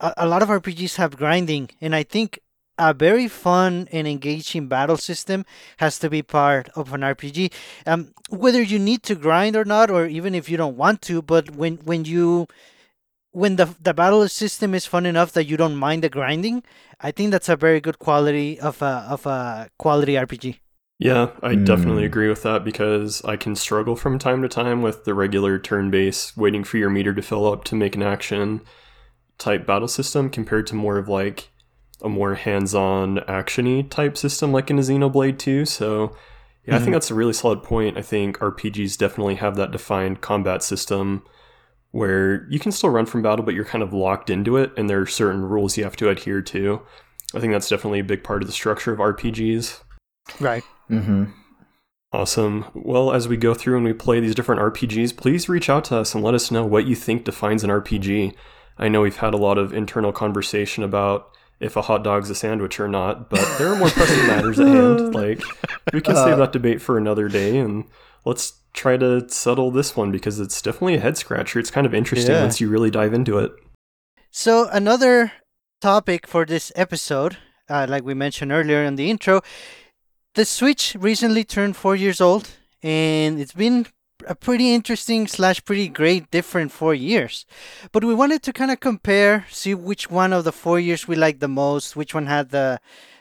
a, a lot of RPGs have grinding, and I think a very fun and engaging battle system has to be part of an RPG. Um, whether you need to grind or not, or even if you don't want to, but when when you when the the battle system is fun enough that you don't mind the grinding, I think that's a very good quality of a of a quality RPG. Yeah, I definitely Hmm. agree with that because I can struggle from time to time with the regular turn base, waiting for your meter to fill up to make an action type battle system compared to more of like a more hands on actiony type system like in a Xenoblade 2. So yeah, I think Mhm. that's a really solid point. I think RPGs definitely have that defined combat system where you can still run from battle, but you're kind of locked into it and there are certain rules you have to adhere to. I think that's definitely a big part of the structure of RPGs. Right. Mm-hmm. Awesome. Well, as we go through and we play these different RPGs, please reach out to us and let us know what you think defines an RPG. I know we've had a lot of internal conversation about if a hot dog's a sandwich or not, but there are more pressing <laughs> matters at hand. Like, we can save that debate for another day and let's try to settle this one because it's definitely a head scratcher. It's kind of interesting Yeah. once you really dive into it. So another topic for this episode, uh, like we mentioned earlier in the intro, the Switch recently turned four years old, and it's been a pretty interesting slash pretty great different four years. But we wanted to kind of compare, see which one of the four years we liked the most, which one had the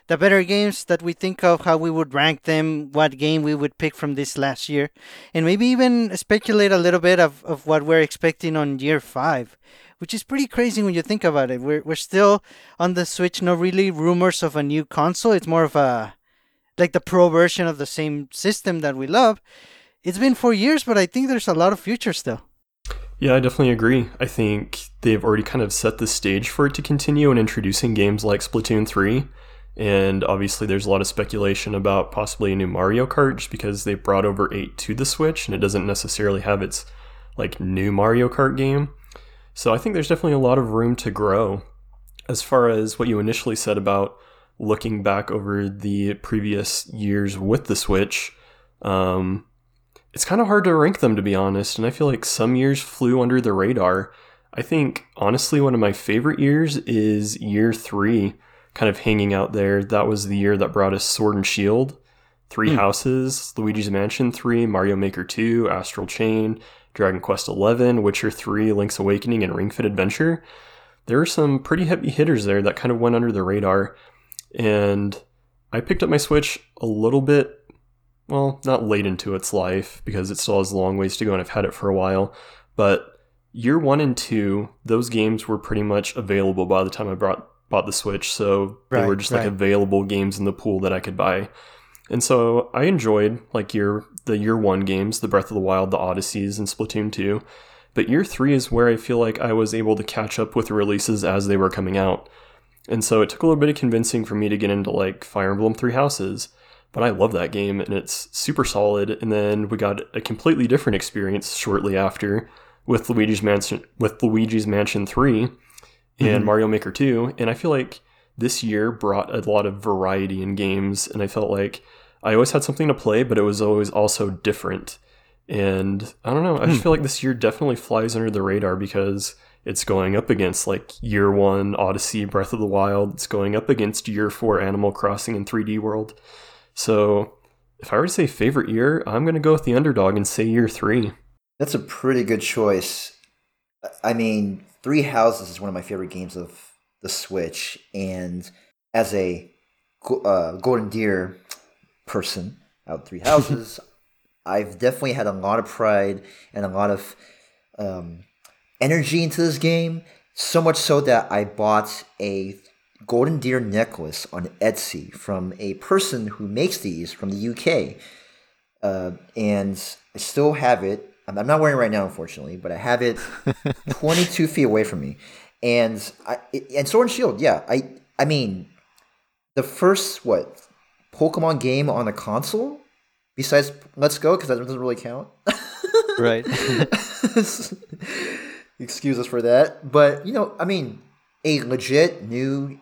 the better games that we think of, how we would rank them, what game we would pick from this last year, and maybe even speculate a little bit of, of what we're expecting on year five which is pretty crazy when you think about it. We're we're still on the Switch, no really rumors of a new console. It's more of a like the pro version of the same system that we love. It's been four years, but I think there's a lot of future still. Yeah, I definitely agree. I think they've already kind of set the stage for it to continue in introducing games like Splatoon 3. And obviously, there's a lot of speculation about possibly a new Mario Kart just because they brought over 8 to the Switch and it doesn't necessarily have its like new Mario Kart game. So I think there's definitely a lot of room to grow. As far as what you initially said about looking back over the previous years with the Switch, um, it's kind of hard to rank them to be honest. And I feel like some years flew under the radar. I think honestly, one of my favorite years is year three, kind of hanging out there. That was the year that brought us Sword and Shield, Three Hmm. Houses, Luigi's Mansion 3, Mario Maker 2, Astral Chain, Dragon Quest 11, Witcher 3, Link's Awakening, and Ring Fit Adventure. There were some pretty heavy hitters there that kind of went under the radar. And I picked up my Switch a little bit, well, not late into its life because it still has a long ways to go and I've had it for a while. But year one and two, those games were pretty much available by the time I brought bought the Switch. So they were just like right. available games in the pool that I could buy. And so I enjoyed like year the year one games, the Breath of the Wild, the Odysseys, and Splatoon 2. But year three is where I feel like I was able to catch up with releases as they were coming out. And so it took a little bit of convincing for me to get into like Fire Emblem Three Houses. But I love that game and it's super solid. And then we got a completely different experience shortly after with Luigi's Mansion with Luigi's Mansion 3 and Mhm. Mario Maker 2. And I feel like this year brought a lot of variety in games and I felt like I always had something to play, but it was always also different. And I don't know, I just Hmm. feel like this year definitely flies under the radar because it's going up against like year one Odyssey, Breath of the Wild. It's going up against year four Animal Crossing and 3D World. So if I were to say favorite year, I'm going to go with the underdog and say year three. That's a pretty good choice. I mean, Three Houses is one of my favorite games of the Switch, and as a uh, Golden Deer person out Three <laughs> Houses, I've definitely had a lot of pride and a lot of um, energy into this game. So much so that I bought a Golden Deer necklace on Etsy from a person who makes these from the UK uh, and I still have it. I'm I'm not wearing it right now, unfortunately, but I have it <laughs> 22 feet away from me. And I it, and Sword and Shield, yeah. I I mean, the first what Pokemon game on a console besides Let's Go because that doesn't really count. <laughs> right. <laughs> Excuse us for that, but you know, I mean, a legit new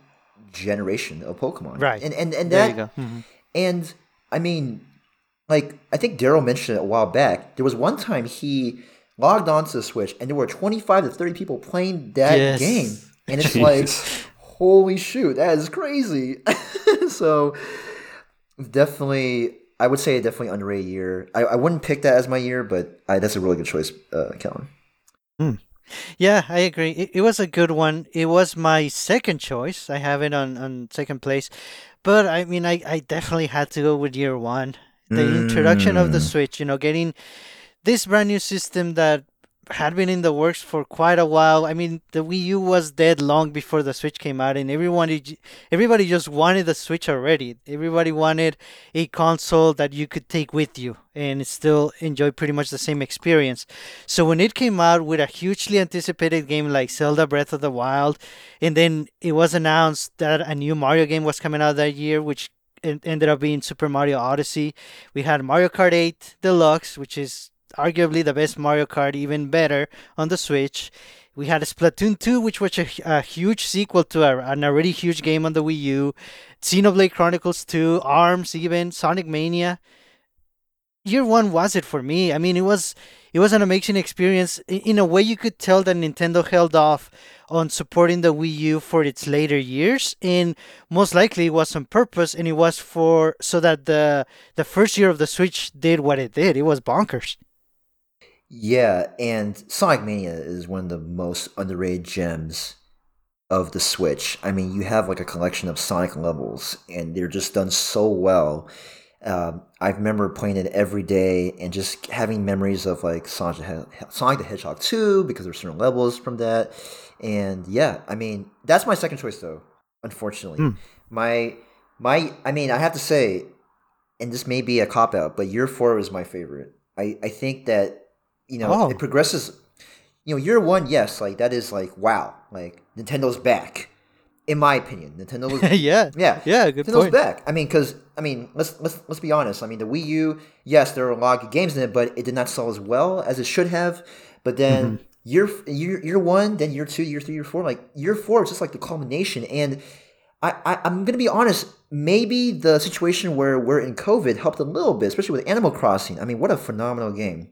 generation of Pokemon, Right. And and and there that you go. Mhm. and I mean, like I think Daryl mentioned it a while back. There was one time he logged onto the Switch, and there were twenty five to thirty people playing that Yes. game, and it's Jeez. <laughs> like, holy shoot, that is crazy. <laughs> so definitely, I would say a definitely underrated year. I, I wouldn't pick that as my year, but I, that's a really good choice, uh, Kellen. Yeah, I agree. It, it was a good one. It was my second choice. I have it on, on second place. But I mean, I, I definitely had to go with year one. The introduction of the Mm. Switch, you know, getting this brand new system that had been in the works for quite a while. I mean, the Wii U was dead long before the Switch came out, and everyone, everybody just wanted the Switch already. Everybody wanted a console that you could take with you and still enjoy pretty much the same experience. So when it came out with a hugely anticipated game like Zelda Breath of the Wild, and then it was announced that a new Mario game was coming out that year, which ended up being Super Mario Odyssey. We had Mario Kart 8 Deluxe, which is arguably the best Mario Kart, even better on the Switch. We had Splatoon 2, which was a, a huge sequel to a, an already huge game on the Wii U. Xenoblade Chronicles 2, ARMS, even Sonic Mania. Year one was it for me. I mean, it was it was an amazing experience. I- In a way, you could tell that Nintendo held off on supporting the Wii U for its later years, and most likely it was on purpose, and it was for so that the the first year of the Switch did what it did. It was bonkers. Yeah, and Sonic Mania is one of the most underrated gems of the Switch. I mean, you have like a collection of Sonic levels, and they're just done so well. Um, I remember playing it every day and just having memories of like Sonic the, He- Sonic the Hedgehog 2 because there's certain levels from that. And yeah, I mean, that's my second choice though, unfortunately. Hmm. My my I mean, I have to say and this may be a cop out, but year 4 is my favorite. I I think that you know, Oh. it progresses you know, year 1, yes, like that is like wow, like Nintendo's back. in my opinion, Nintendo was <laughs> yeah, yeah, yeah. Good Nintendo's point. back. I mean, because I mean, let's let's let's be honest. I mean, the Wii U, yes, there are a lot of games in it, but it did not sell as well as it should have. But then Mm-hmm. year year year one, then year two, year three, year four, like year four is just like the culmination. And I, I I'm gonna be honest. Maybe the situation where we're in COVID helped a little bit, especially with Animal Crossing. I mean, what a phenomenal game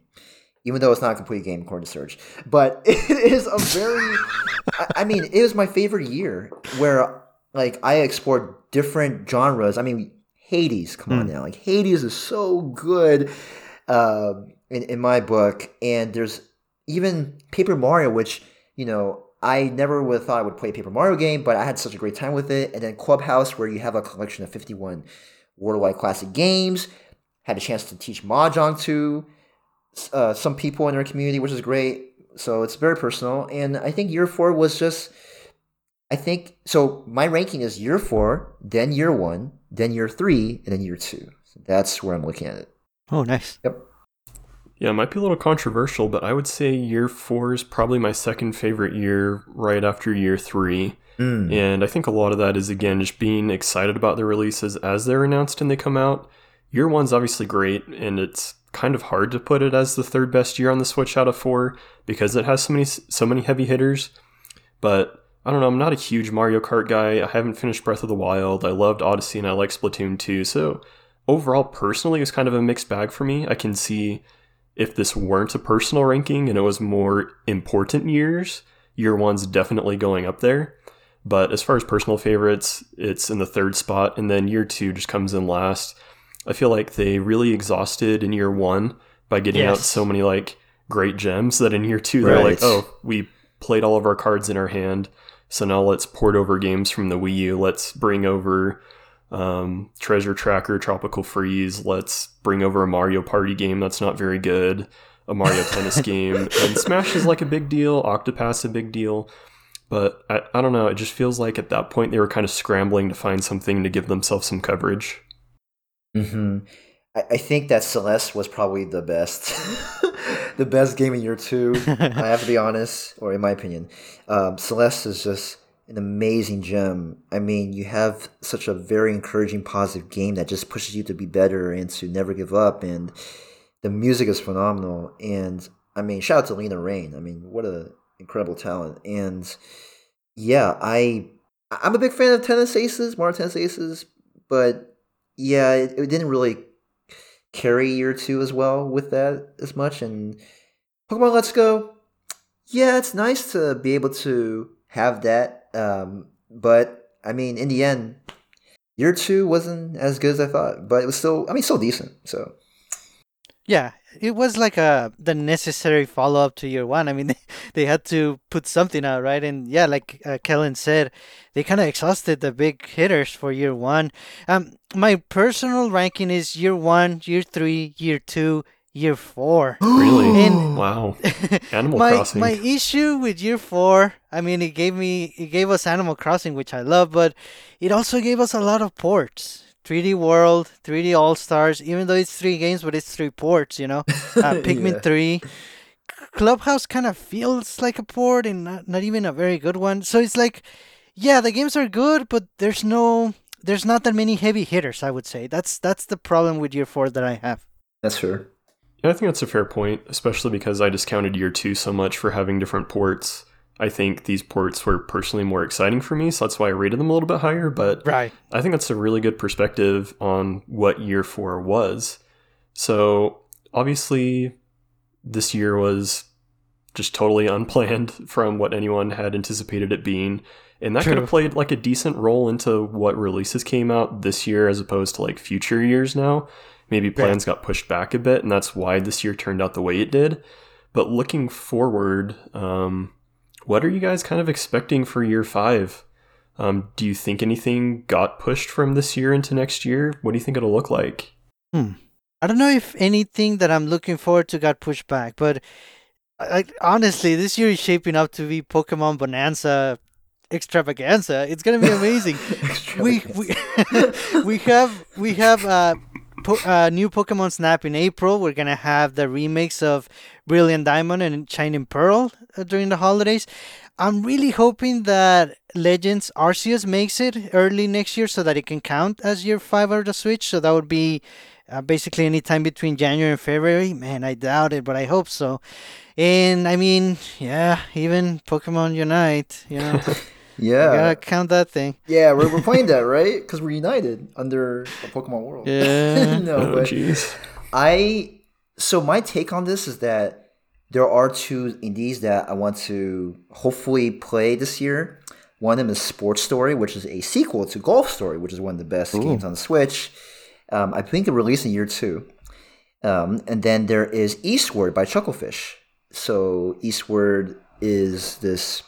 even though it's not a complete game according to Serge. But <laughs> it is a very, I, mean, it was my favorite year where like I explored different genres. I mean, Hades, come on now, like Hades is so good uh, in in my book, and there's even Paper Mario, which you know. I never would have thought I would play a Paper Mario game, but I had such a great time with it. And then Clubhouse, where you have a collection of 51 worldwide classic games, had a chance to teach Mahjong to uh, some people in our community, which is great. So it's very personal. And I think year four was just, I think, so my ranking is year four, then year one, then year three, and then year two. So that's where I'm looking at it. Oh, nice. Yep. Yeah, it might be a little controversial, but I would say year four is probably my second favorite year right after year three. Mm. And I think a lot of that is, again, just being excited about the releases as they're announced and they come out. Year one's obviously great, and it's kind of hard to put it as the third best year on the Switch out of four because it has so many so many heavy hitters. But I don't know, I'm not a huge Mario Kart guy. I haven't finished Breath of the Wild. I loved Odyssey and I like Splatoon 2. So overall, personally, it's kind of a mixed bag for me. I can see if this weren't a personal ranking and it was more important years, year one's definitely going up there. But as far as personal favorites, it's in the third spot, and then year two just comes in last. I feel like they really exhausted in year one by getting out so many like great gems that in year two they're like, oh, we played all of our cards in our hand, so now let's port over games from the Wii U. Let's bring over um, Treasure Tracker, Tropical Freeze. Let's bring over a Mario Party game that's not very good, a Mario Tennis <laughs> game, and Smash is like a big deal. Octopath's a big deal. But I, I don't know. It just feels like at that point they were kind of scrambling to find something to give themselves some coverage. Hmm I, I think that Celeste was probably the best, <laughs> the best game in year two. I have to be <laughs> honest, or in my opinion, um, Celeste is just an amazing gem. I mean, you have such a very encouraging, positive game that just pushes you to be better and to never give up. And the music is phenomenal. And I mean, shout out to Lena Raine. I mean, what a incredible talent. And yeah, I I'm a big fan of Tennis Aces, Mario Tennis Aces, but yeah, it, it didn't really carry year two as well with that as much. And Pokemon Let's Go, yeah, it's nice to be able to have that. Um, but I mean, in the end, year two wasn't as good as I thought, but it was still, I mean, still decent. So Yeah, it was like a the necessary follow up to year one. I mean, <laughs> they, they had to put something out, right? And yeah, like uh, Kellen said, they kind of exhausted the big hitters for year one. Um, my personal ranking is year one, year three, year two, year four. <gasps> Really? And- wow. <laughs> Animal my Crossing. my issue with year four, I mean, it gave me it gave us Animal Crossing, which I love, but it also gave us a lot of ports. 3D World, 3D All Stars. Even though it's three games, but it's three ports. You know, <laughs> uh, Pikmin Yeah. Three. Clubhouse kind of feels like a port and not, not even a very good one. So it's like, yeah, the games are good, but there's no, there's not that many heavy hitters. I would say that's that's the problem with year four that I have. that's fair. Yeah, I think that's a fair point, especially because I discounted year two so much for having different ports. I think these ports were personally more exciting for me, so that's why I rated them a little bit higher. But Right. I think that's a really good perspective on what year four was. So obviously, this year was just totally unplanned <laughs> from what anyone had anticipated it being. And that could True. have played like a decent role into what releases came out this year as opposed to like future years now. Maybe plans got pushed back a bit, and that's why this year turned out the way it did. But looking forward, um, what are you guys kind of expecting for year five? Um, do you think anything got pushed from this year into next year? What do you think it'll look like? I don't know if anything that I'm looking forward to got pushed back, but like honestly, this year is shaping up to be Pokemon Bonanza extravaganza. It's gonna be <laughs> amazing. we we <laughs> we have we have uh, po- uh new Pokemon Snap in April. We're gonna have the remakes of Brilliant Diamond and Shining Pearl uh, during the holidays. I'm really hoping that Legends Arceus makes it early next year so that it can count as year five of the Switch. So that would be uh, basically any time between January and February. Man, I doubt it, but I hope so. And I mean, yeah, even Pokemon Unite, you know. <laughs> Yeah. gotta count that thing. Yeah, we're, we're playing that, <laughs> right? Because we're united under a Pokemon world. Yeah. <laughs> no, Oh, but jeez. I so my take on this is that there are two indies that I want to hopefully play this year. One of them is Sports Story, which is a sequel to Golf Story, which is one of the best games on the Switch. Um, I think it released in year two. Um, and then there is Eastward by Chucklefish. So Eastward is this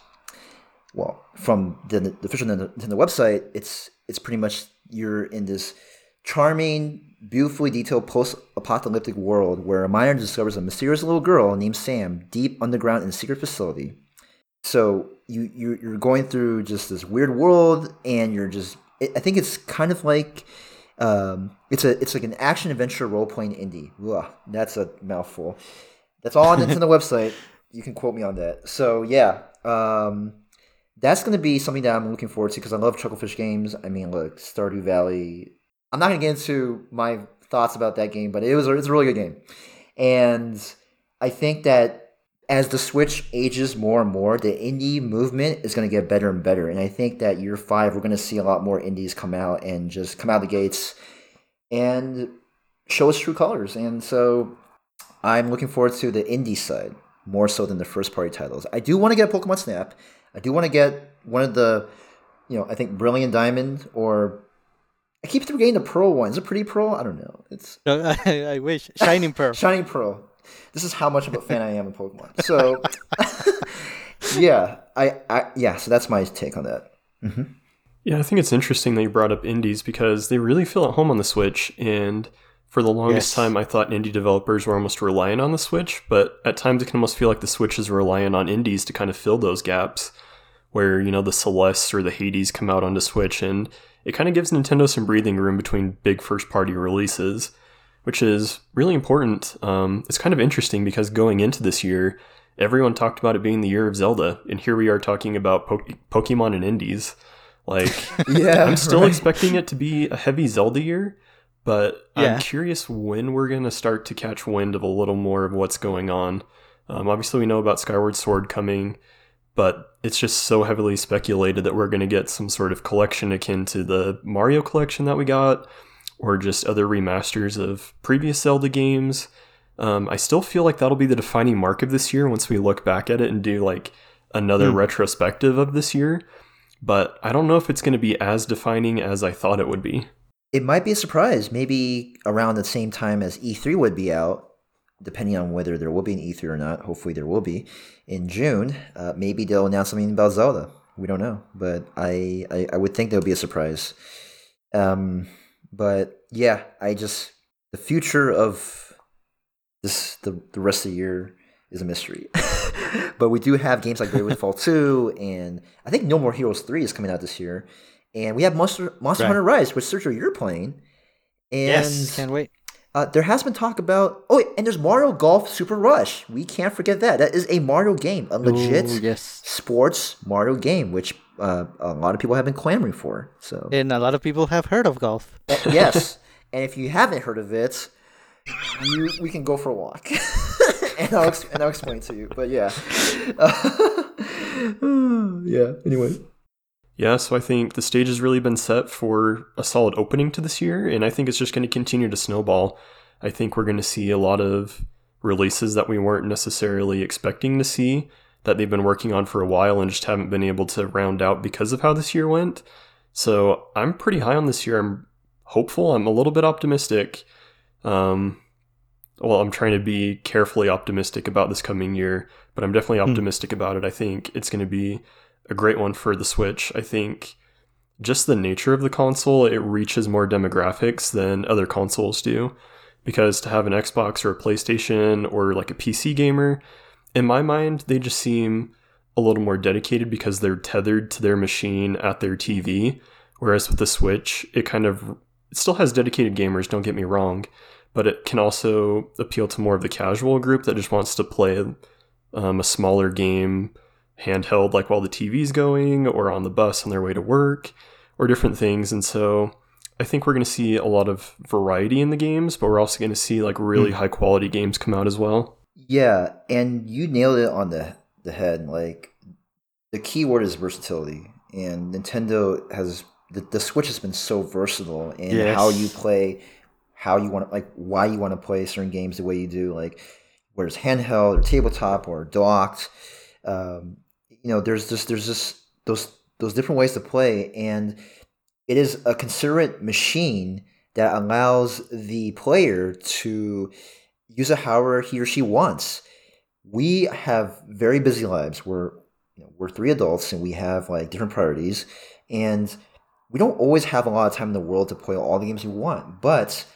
well, from the, the official Nintendo website, it's it's pretty much you're in this charming, beautifully detailed post-apocalyptic world where a miner discovers a mysterious little girl named Sam deep underground in a secret facility. So you you you're going through just this weird world, and you're just I think it's kind of like um, it's a it's like an action adventure role playing indie. Ugh, that's a mouthful. That's all on the <laughs> Nintendo website. You can quote me on that. So yeah, um, that's going to be something that I'm looking forward to because I love Chucklefish games. I mean, look, Stardew Valley. I'm not going to get into my thoughts about that game, but it was it's a really good game, and I think that as the Switch ages more and more, the indie movement is going to get better and better. And I think that year five, we're going to see a lot more indies come out and just come out the gates and show us true colors. And so I'm looking forward to the indie side more so than the first party titles. I do want to get Pokemon Snap. I do want to get one of the, you know, I think Brilliant Diamond or I keep forgetting the Pearl one. Is it Pretty Pearl? I don't know. It's <laughs> No, I, I wish. Shining Pearl. <laughs> Shining Pearl. This is how much of a fan I am of Pokemon. So, <laughs> yeah, I, I, yeah. So that's my take on that. Mm-hmm. Yeah, I think it's interesting that you brought up indies because they really feel at home on the Switch. And for the longest Yes. time, I thought indie developers were almost reliant on the Switch, but at times it can almost feel like the Switch is reliant on indies to kind of fill those gaps where, you know, the Celeste or the Hades come out onto Switch. And it kind of gives Nintendo some breathing room between big first party releases, which is really important. Um, it's kind of interesting because going into this year, everyone talked about it being the year of Zelda. And here we are talking about po- Pokemon and indies. Like, <laughs> Yeah, I'm still right. expecting it to be a heavy Zelda year, but Yeah. I'm curious when we're going to start to catch wind of a little more of what's going on. Um, obviously, we know about Skyward Sword coming, but it's just so heavily speculated that we're going to get some sort of collection akin to the Mario collection that we got, or just other remasters of previous Zelda games. Um, I still feel like that'll be the defining mark of this year once we look back at it and do like another retrospective of this year. But I don't know if it's going to be as defining as I thought it would be. It might be a surprise. Maybe around the same time as E3 would be out, depending on whether there will be an E3 or not. Hopefully, there will be in June. Uh, maybe they'll announce something about Zelda. We don't know, but I I, I would think there would be a surprise. Um, but yeah, I just the future of this the the rest of the year is a mystery. <laughs> but we do have games like Bravely Default 2 and I think No More Heroes 3 is coming out this year. And we have Monster Monster Right. Hunter Rise, which Sergio you're playing. And yes. Can't wait. uh, there has been talk about oh, wait, and there's Mario Golf Super Rush. We can't forget that. That is a Mario game, a legit Ooh, yes. sports Mario game, which uh, a lot of people have been clamoring for. So And a lot of people have heard of golf. uh, yes, <laughs> and if you haven't heard of it, you we can go for a walk, <laughs> and I'll and I'll explain to you. But yeah, <laughs> yeah. Anyway, Yeah, so I think the stage has really been set for a solid opening to this year, and I think it's just going to continue to snowball. I think we're going to see a lot of releases that we weren't necessarily expecting to see that they've been working on for a while and just haven't been able to round out because of how this year went. So I'm pretty high on this year. I'm hopeful. I'm a little bit optimistic. Um, well, I'm trying to be carefully optimistic about this coming year, but I'm definitely optimistic about it. I think it's going to be a great one for the Switch. I think just the nature of the console, it reaches more demographics than other consoles do. Because to have an Xbox or a PlayStation or like a PC gamer, in my mind, they just seem a little more dedicated because they're tethered to their machine at their TV. Whereas with the Switch, it kind of it still has dedicated gamers, don't get me wrong, but it can also appeal to more of the casual group that just wants to play um, a smaller game handheld, like while the TV's going, or on the bus on their way to work, or different things. And so I think we're going to see a lot of variety in the games, but we're also going to see like really high quality games come out as well. Yeah, and you nailed it on the the head. Like the key word is versatility, and Nintendo has the, the Switch has been so versatile in Yes. how you play, how you want to like why you want to play certain games the way you do, like whether it's handheld or tabletop or docked. Um, you know, there's just there's just those those different ways to play, and it is a considerate machine that allows the player to use it however he or she wants. We have very busy lives. We're you know, we're three adults and we have like different priorities, and we don't always have a lot of time in the world to play all the games we want. But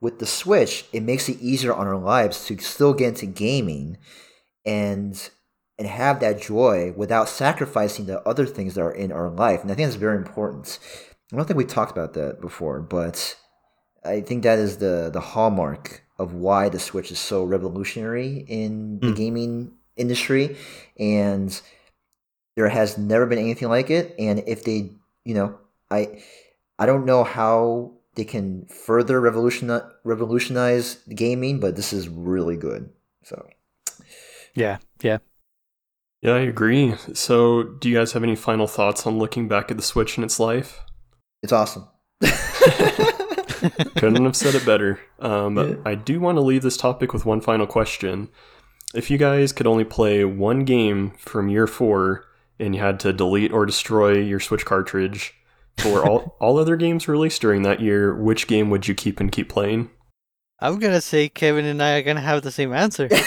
with the Switch, it makes it easier on our lives to still get into gaming and and have that joy without sacrificing the other things that are in our life. And I think that's very important. I don't think we talked about that before, but I think that is the the hallmark of why the Switch is so revolutionary in the Mm. gaming industry, and there has never been anything like it. And if they, you know, I I don't know how they can further revolutionize revolutionize gaming, but this is really good. So Yeah, yeah. Yeah, I agree. So, do you guys have any final thoughts on looking back at the Switch in its life? it's awesome. <laughs> Couldn't have said it better. Um, Yeah. I do want to leave this topic with one final question. If you guys could only play one game from year four and you had to delete or destroy your Switch cartridge for all, <laughs> all other games released during that year, which game would you keep and keep playing? I'm gonna say Kevin and I are gonna have the same answer. <laughs>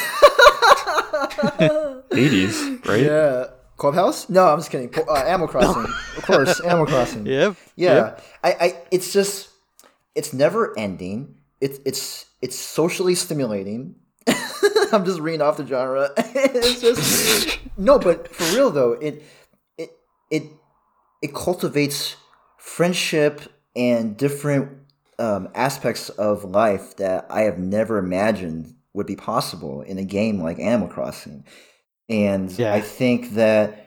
Hades, right? Yeah. Clubhouse? No, I'm just kidding. Uh, Animal Crossing, <laughs> of course. Animal Crossing. yep. Yeah, Yep. I, I, it's just, it's never ending. It's, it's, it's socially stimulating. <laughs> I'm just reading off the genre. <laughs> it's just no, but for real though, it, it, it, it cultivates friendship and different um, aspects of life that I have never imagined would be possible in a game like Animal Crossing. And Yeah. I think that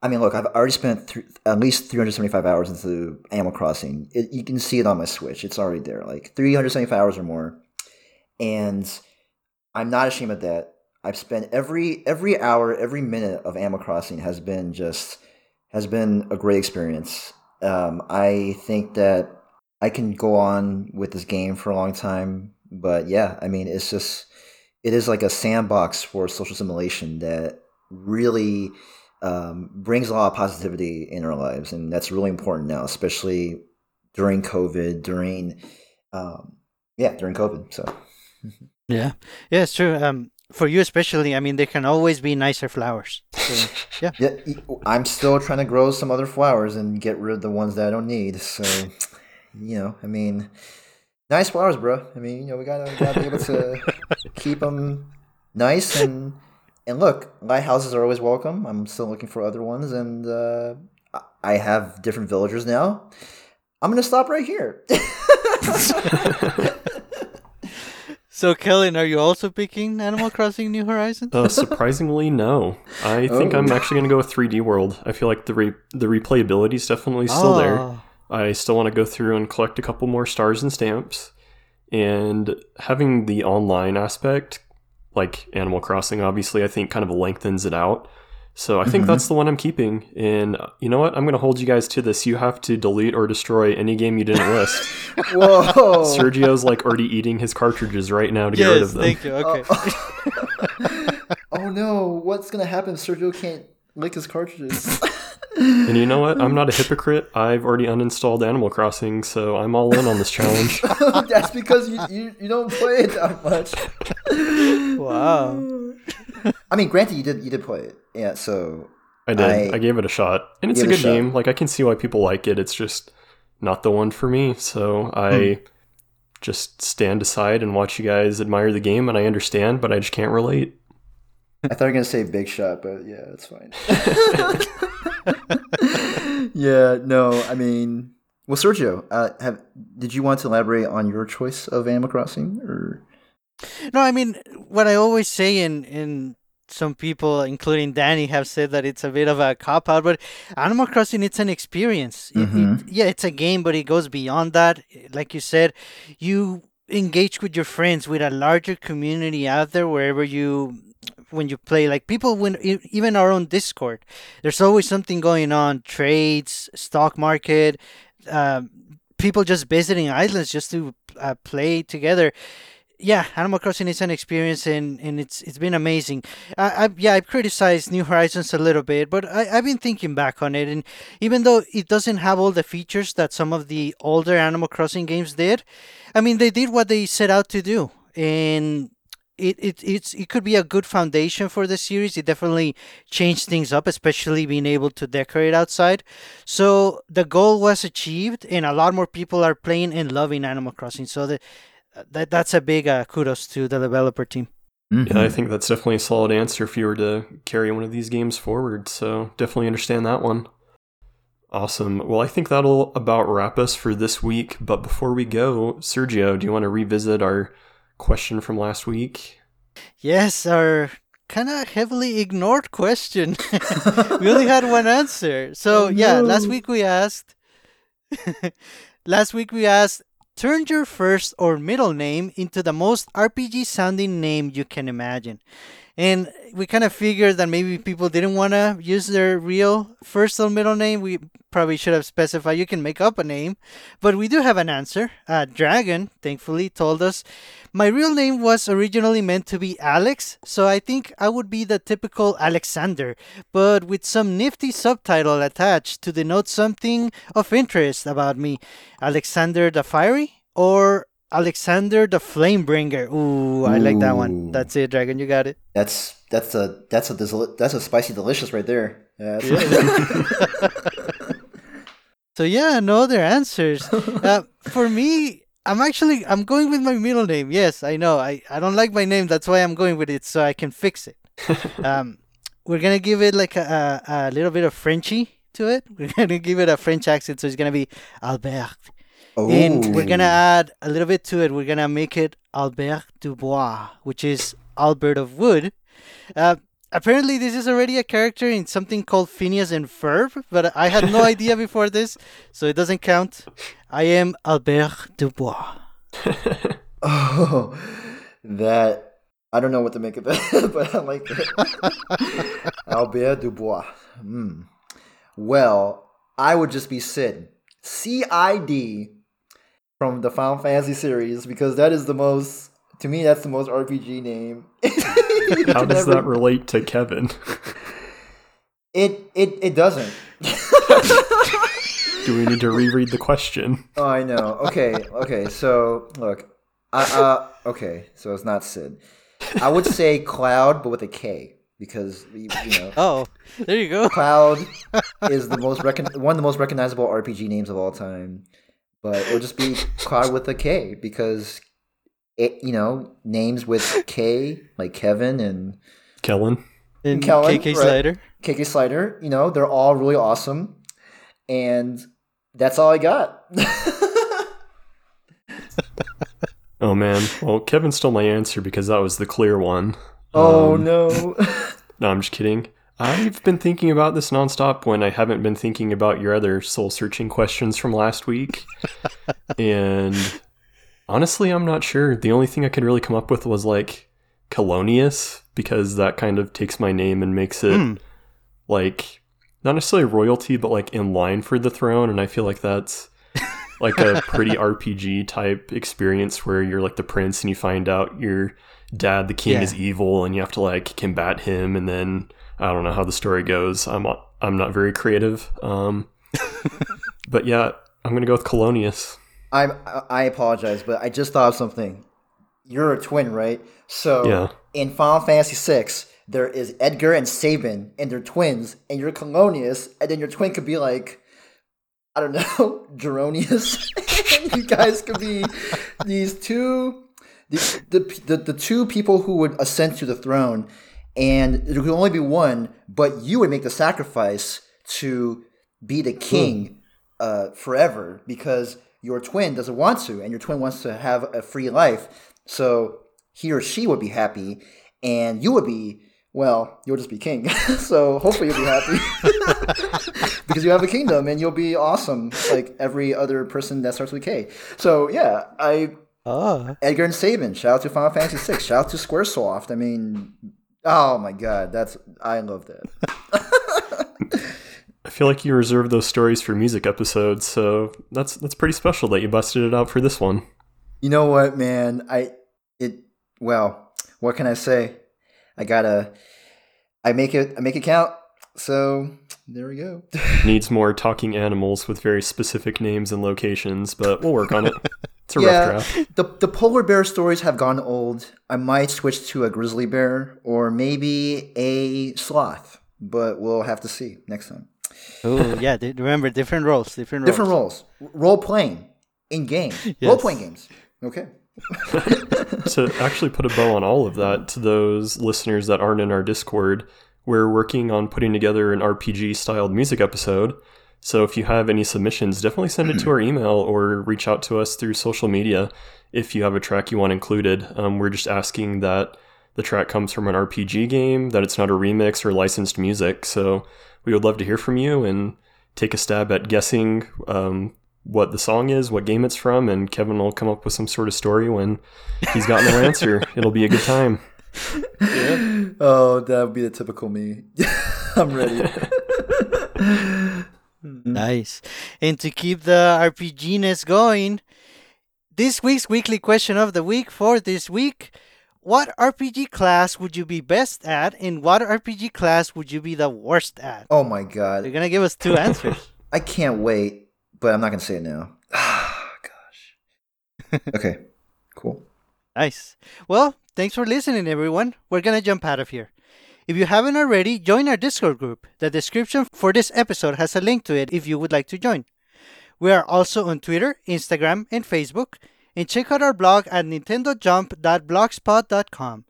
I mean, look, I've already spent th- at least 375 hours into Animal Crossing. It, you can see it on my Switch. It's already there, like 375 hours or more. And I'm not ashamed of that. I've spent every every hour, every minute of Animal Crossing has been just has been a great experience. Um, I think that I can go on with this game for a long time, but yeah, I mean, it's just it is like a sandbox for social simulation that really um, brings a lot of positivity in our lives, and that's really important now, especially during COVID, during um, yeah, during COVID. So Yeah. Yeah, it's true. Um, for you especially, I mean, there can always be nicer flowers. So, <laughs> yeah. yeah, I'm still trying to grow some other flowers and get rid of the ones that I don't need. So you know, I mean, nice flowers, bro. I mean, you know, we gotta, gotta be able to <laughs> keep them nice and and look, lighthouses are always welcome. I'm still looking for other ones, and uh, I- I have different villagers now. I'm gonna stop right here. <laughs> So, Kellen, are you also picking Animal Crossing New Horizons? Uh, surprisingly, no. I think Oh. I'm actually going to go with 3D World. I feel like the re- the replayability is definitely still there. Oh, I still want to go through and collect a couple more stars and stamps. And having the online aspect, like Animal Crossing, obviously, I think kind of lengthens it out. So I think Mhm. that's the one I'm keeping. And uh, you know what? I'm going to hold you guys to this. You have to delete or destroy any game you didn't list. <laughs> Whoa, <laughs> Sergio's like already eating his cartridges right now to get rid of them. thank you. Okay. <laughs> oh no, what's gonna happen? if Sergio can't lick his cartridges. And you know what? I'm not a hypocrite. I've already uninstalled Animal Crossing, so I'm all in on this challenge. <laughs> That's because you, you you don't play it that much. wow. I mean, granted, you did you did play it, yeah. So I did. I- I, gave it a shot, and it's a Give it a good game. Like I can see why people like it. It's just not the one for me. So I Hmm. just stand aside and watch you guys admire the game, and I understand, but I just can't relate. I thought you were gonna say Big Shot, but yeah, it's fine. <laughs> <laughs> <laughs> yeah, no, I mean, well, Sergio, uh, have did you want to elaborate on your choice of Animal Crossing, or No, I mean what I always say in in some people, including Danny, have said that it's a bit of a cop out. But Animal Crossing, it's an experience. It- Mhm. it- yeah, it's a game, but it goes beyond that. Like you said, you engage with your friends, with a larger community out there wherever you when you play like people when even our own discord there's always something going on trades stock market um, people just visiting islands just to uh, play together. Yeah animal crossing is an experience and, and it's it's been amazing. I, I yeah i've criticized new horizons a little bit but I, i've been thinking back on it and even though it doesn't have all the features that some of the older animal crossing games did i mean they did what they set out to do and it, it it's it could be a good foundation for the series. It definitely changed things up, especially being able to decorate outside. So the goal was achieved, and a lot more people are playing and loving Animal Crossing. So that that that's a big uh, kudos to the developer team. Mhm. Yeah, I think that's definitely a solid answer if you were to carry one of these games forward. So definitely understand that one. Awesome. Well, I think that'll about wrap us for this week. But before we go, Sergio, do you want to revisit our question from last week? Yes, our kind of heavily ignored question. <laughs> we only had one answer. So Oh, yeah, no. last week we asked. <laughs> last week we asked, turn your first or middle name into the most RPG sounding name you can imagine. And we kind of figured that maybe people didn't want to use their real first or middle name. We probably should have specified you can make up a name, but we do have an answer. Uh, Dragon, thankfully, told us my real name was originally meant to be Alex, so I think I would be the typical Alexander, but with some nifty subtitle attached to denote something of interest about me. Alexander the Fiery or Alexander the Flamebringer? Ooh, I like that one. That's it, Dragon. You got it. That's that's a that's a that's a spicy delicious right there. Yeah, that's- <laughs> So yeah, no other answers. uh, for me, I'm actually I'm going with my middle name. Yes, I know. I, I don't like my name. That's why I'm going with it so I can fix it. <laughs> um, we're gonna give it like a, a, a little bit of Frenchy to it. <laughs> We're gonna give it a French accent, so it's gonna be Albert. And we're gonna add a little bit to it. We're gonna make it Albert Dubois, which is Albert of Wood. Uh, apparently, this is already a character in something called Phineas and Ferb, but I had no <laughs> idea before this, so it doesn't count. I am Albert Dubois. <laughs> Oh, that I don't know what to make of that, <laughs> but I like it. Albert Dubois. Hmm. Well, I would just be Sid. C I D from the Final Fantasy series because that is the most to me that's the most RPG name. <laughs> How does that relate to Kevin? It it it doesn't. Do we need to reread the question? Oh, I know. Okay, okay. So look, I, uh, okay. So it's not Sid. I would say Cloud, but with a K because you you know <laughs> Oh, there you go. Cloud is the most recon- one of the most recognizable RPG names of all time. But it would just be Cloud with a K because it you know names with K like Kevin and Kellen? And Kellen, KK right. Slider. KK Slider. You know they're all really awesome, and that's all I got. <laughs> Oh man. Well, Kevin stole my answer because that was the clear one. oh Um, no. <laughs> No, I'm just kidding. I've been thinking about this nonstop when I haven't been thinking about your other soul searching questions from last week. <laughs> and honestly, I'm not sure. The only thing I could really come up with was like Colonius, because that kind of takes my name and makes it Hmm. like not necessarily royalty, but like in line for the throne. And I feel like that's like a pretty <laughs> RPG type experience where you're like the prince and you find out your dad, the king, Yeah. is evil and you have to like combat him. And then I don't know how the story goes. I'm I'm not very creative. Um, <laughs> but yeah, I'm gonna go with Colonius. I'm, I apologize, but I just thought of something. You're a twin, right? So Yeah. in Final Fantasy VI, there is Edgar and Sabin, and they're twins, and you're Colonius, and then your twin could be like, I don't know, <laughs> Geronius. <laughs> you guys could be these two, the, the, the, the two people who would ascend to the throne, and there could only be one, but you would make the sacrifice to be the king uh, forever because your twin doesn't want to, and your twin wants to have a free life. So he or she would be happy, and you would be well, you'll just be king. <laughs> so hopefully you'll be happy <laughs> because you have a kingdom and you'll be awesome like every other person that starts with K. So yeah, I Oh, Edgar and Sabin. Shout out to Final Fantasy VI. Shout out to SquareSoft. I mean, oh my god, that's I love that. <laughs> I feel like you reserved those stories for music episodes, so that's that's pretty special that you busted it out for this one. You know what, man? I it well, what can I say? I gotta I make it I make it count. So there we go. <laughs> Needs more talking animals with very specific names and locations, but we'll work on it. <laughs> It's a Yeah. rough draft. the the polar bear stories have gone old. I might switch to a grizzly bear or maybe a sloth, but we'll have to see next time. oh yeah. Remember, different roles, different roles. Different roles. Role playing in game. <laughs> Role playing games. Okay. <laughs> to actually put a bow on all of that, to those listeners that aren't in our Discord, we're working on putting together an RPG styled music episode. So if you have any submissions, definitely send it to our email or reach out to us through social media if you have a track you want included. Um, we're just asking that the track comes from an RPG game, that it's not a remix or licensed music. So we would love to hear from you and take a stab at guessing um, what the song is, what game it's from, and Kevin will come up with some sort of story when he's got no answer. <laughs> It'll be a good time. Oh, that would be the typical me. <laughs> I'm ready. <laughs> Nice. And to keep the RPGness going, this week's weekly question of the week for this week What RPG class would you be best at, and what RPG class would you be the worst at? Oh my god! You're gonna give us two answers. <laughs> I can't wait, but I'm not gonna say it now. Ah, <sighs> gosh. Okay. Cool. Nice. Well, thanks for listening, everyone. We're gonna jump out of here. If you haven't already, join our Discord group. The description for this episode has a link to it if you would like to join. We are also on Twitter, Instagram, and Facebook. And check out our blog at nintendojump.blogspot.com.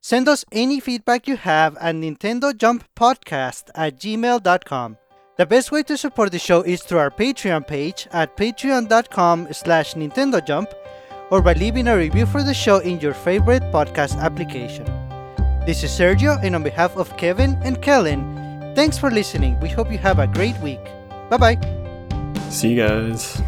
Send us any feedback you have at nintendojumppodcast at gmail.com. The best way to support the show is through our Patreon page at patreon.com slash nintendojump or by leaving a review for the show in your favorite podcast application. This is Sergio, and on behalf of Kevin and Kellen, thanks for listening. We hope you have a great week. Bye bye. See you guys.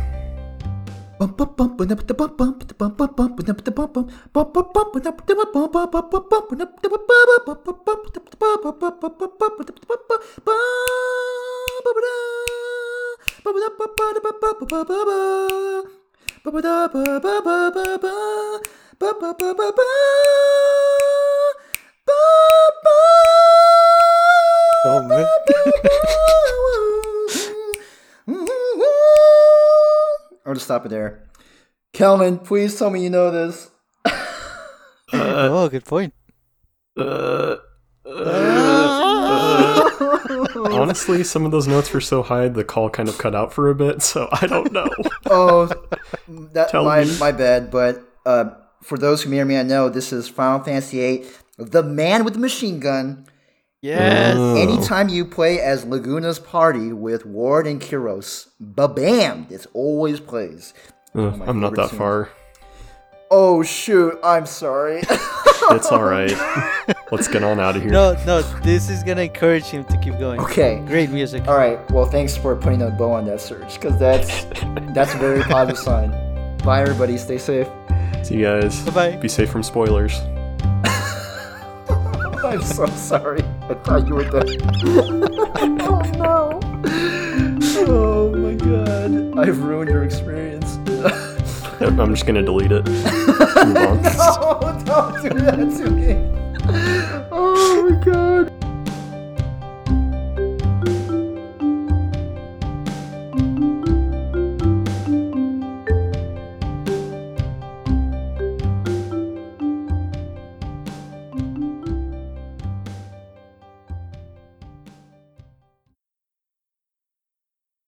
Oh, man. I'll just stop it there. Kelman, please tell me you know this. <laughs> oh, good point. Uh, <laughs> honestly, some of those notes were so high the call kind of cut out for a bit, so I don't know. <laughs> Oh, that Tell my me. my bad. But uh, for those who may or may not know, this is Final Fantasy VIII, the man with the machine gun. Yes. Oh. Anytime you play as Laguna's party with Ward and Kiros, ba-bam, this always plays. Ugh, oh I'm not favorite that far. Oh shoot, I'm sorry. <laughs> It's all right. <laughs> Let's get on out of here. No, no, this is gonna encourage him to keep going. okay. Great music. All right. Well, thanks for putting a bow on that search because that's <laughs> that's a very positive sign. Bye, everybody. Stay safe. See you guys. Bye bye. Be safe from spoilers. <laughs> I'm so sorry. I thought you were the. <laughs> oh no. Oh my god. I've ruined your experience. I'm just gonna delete it. <laughs> No, don't do that to me.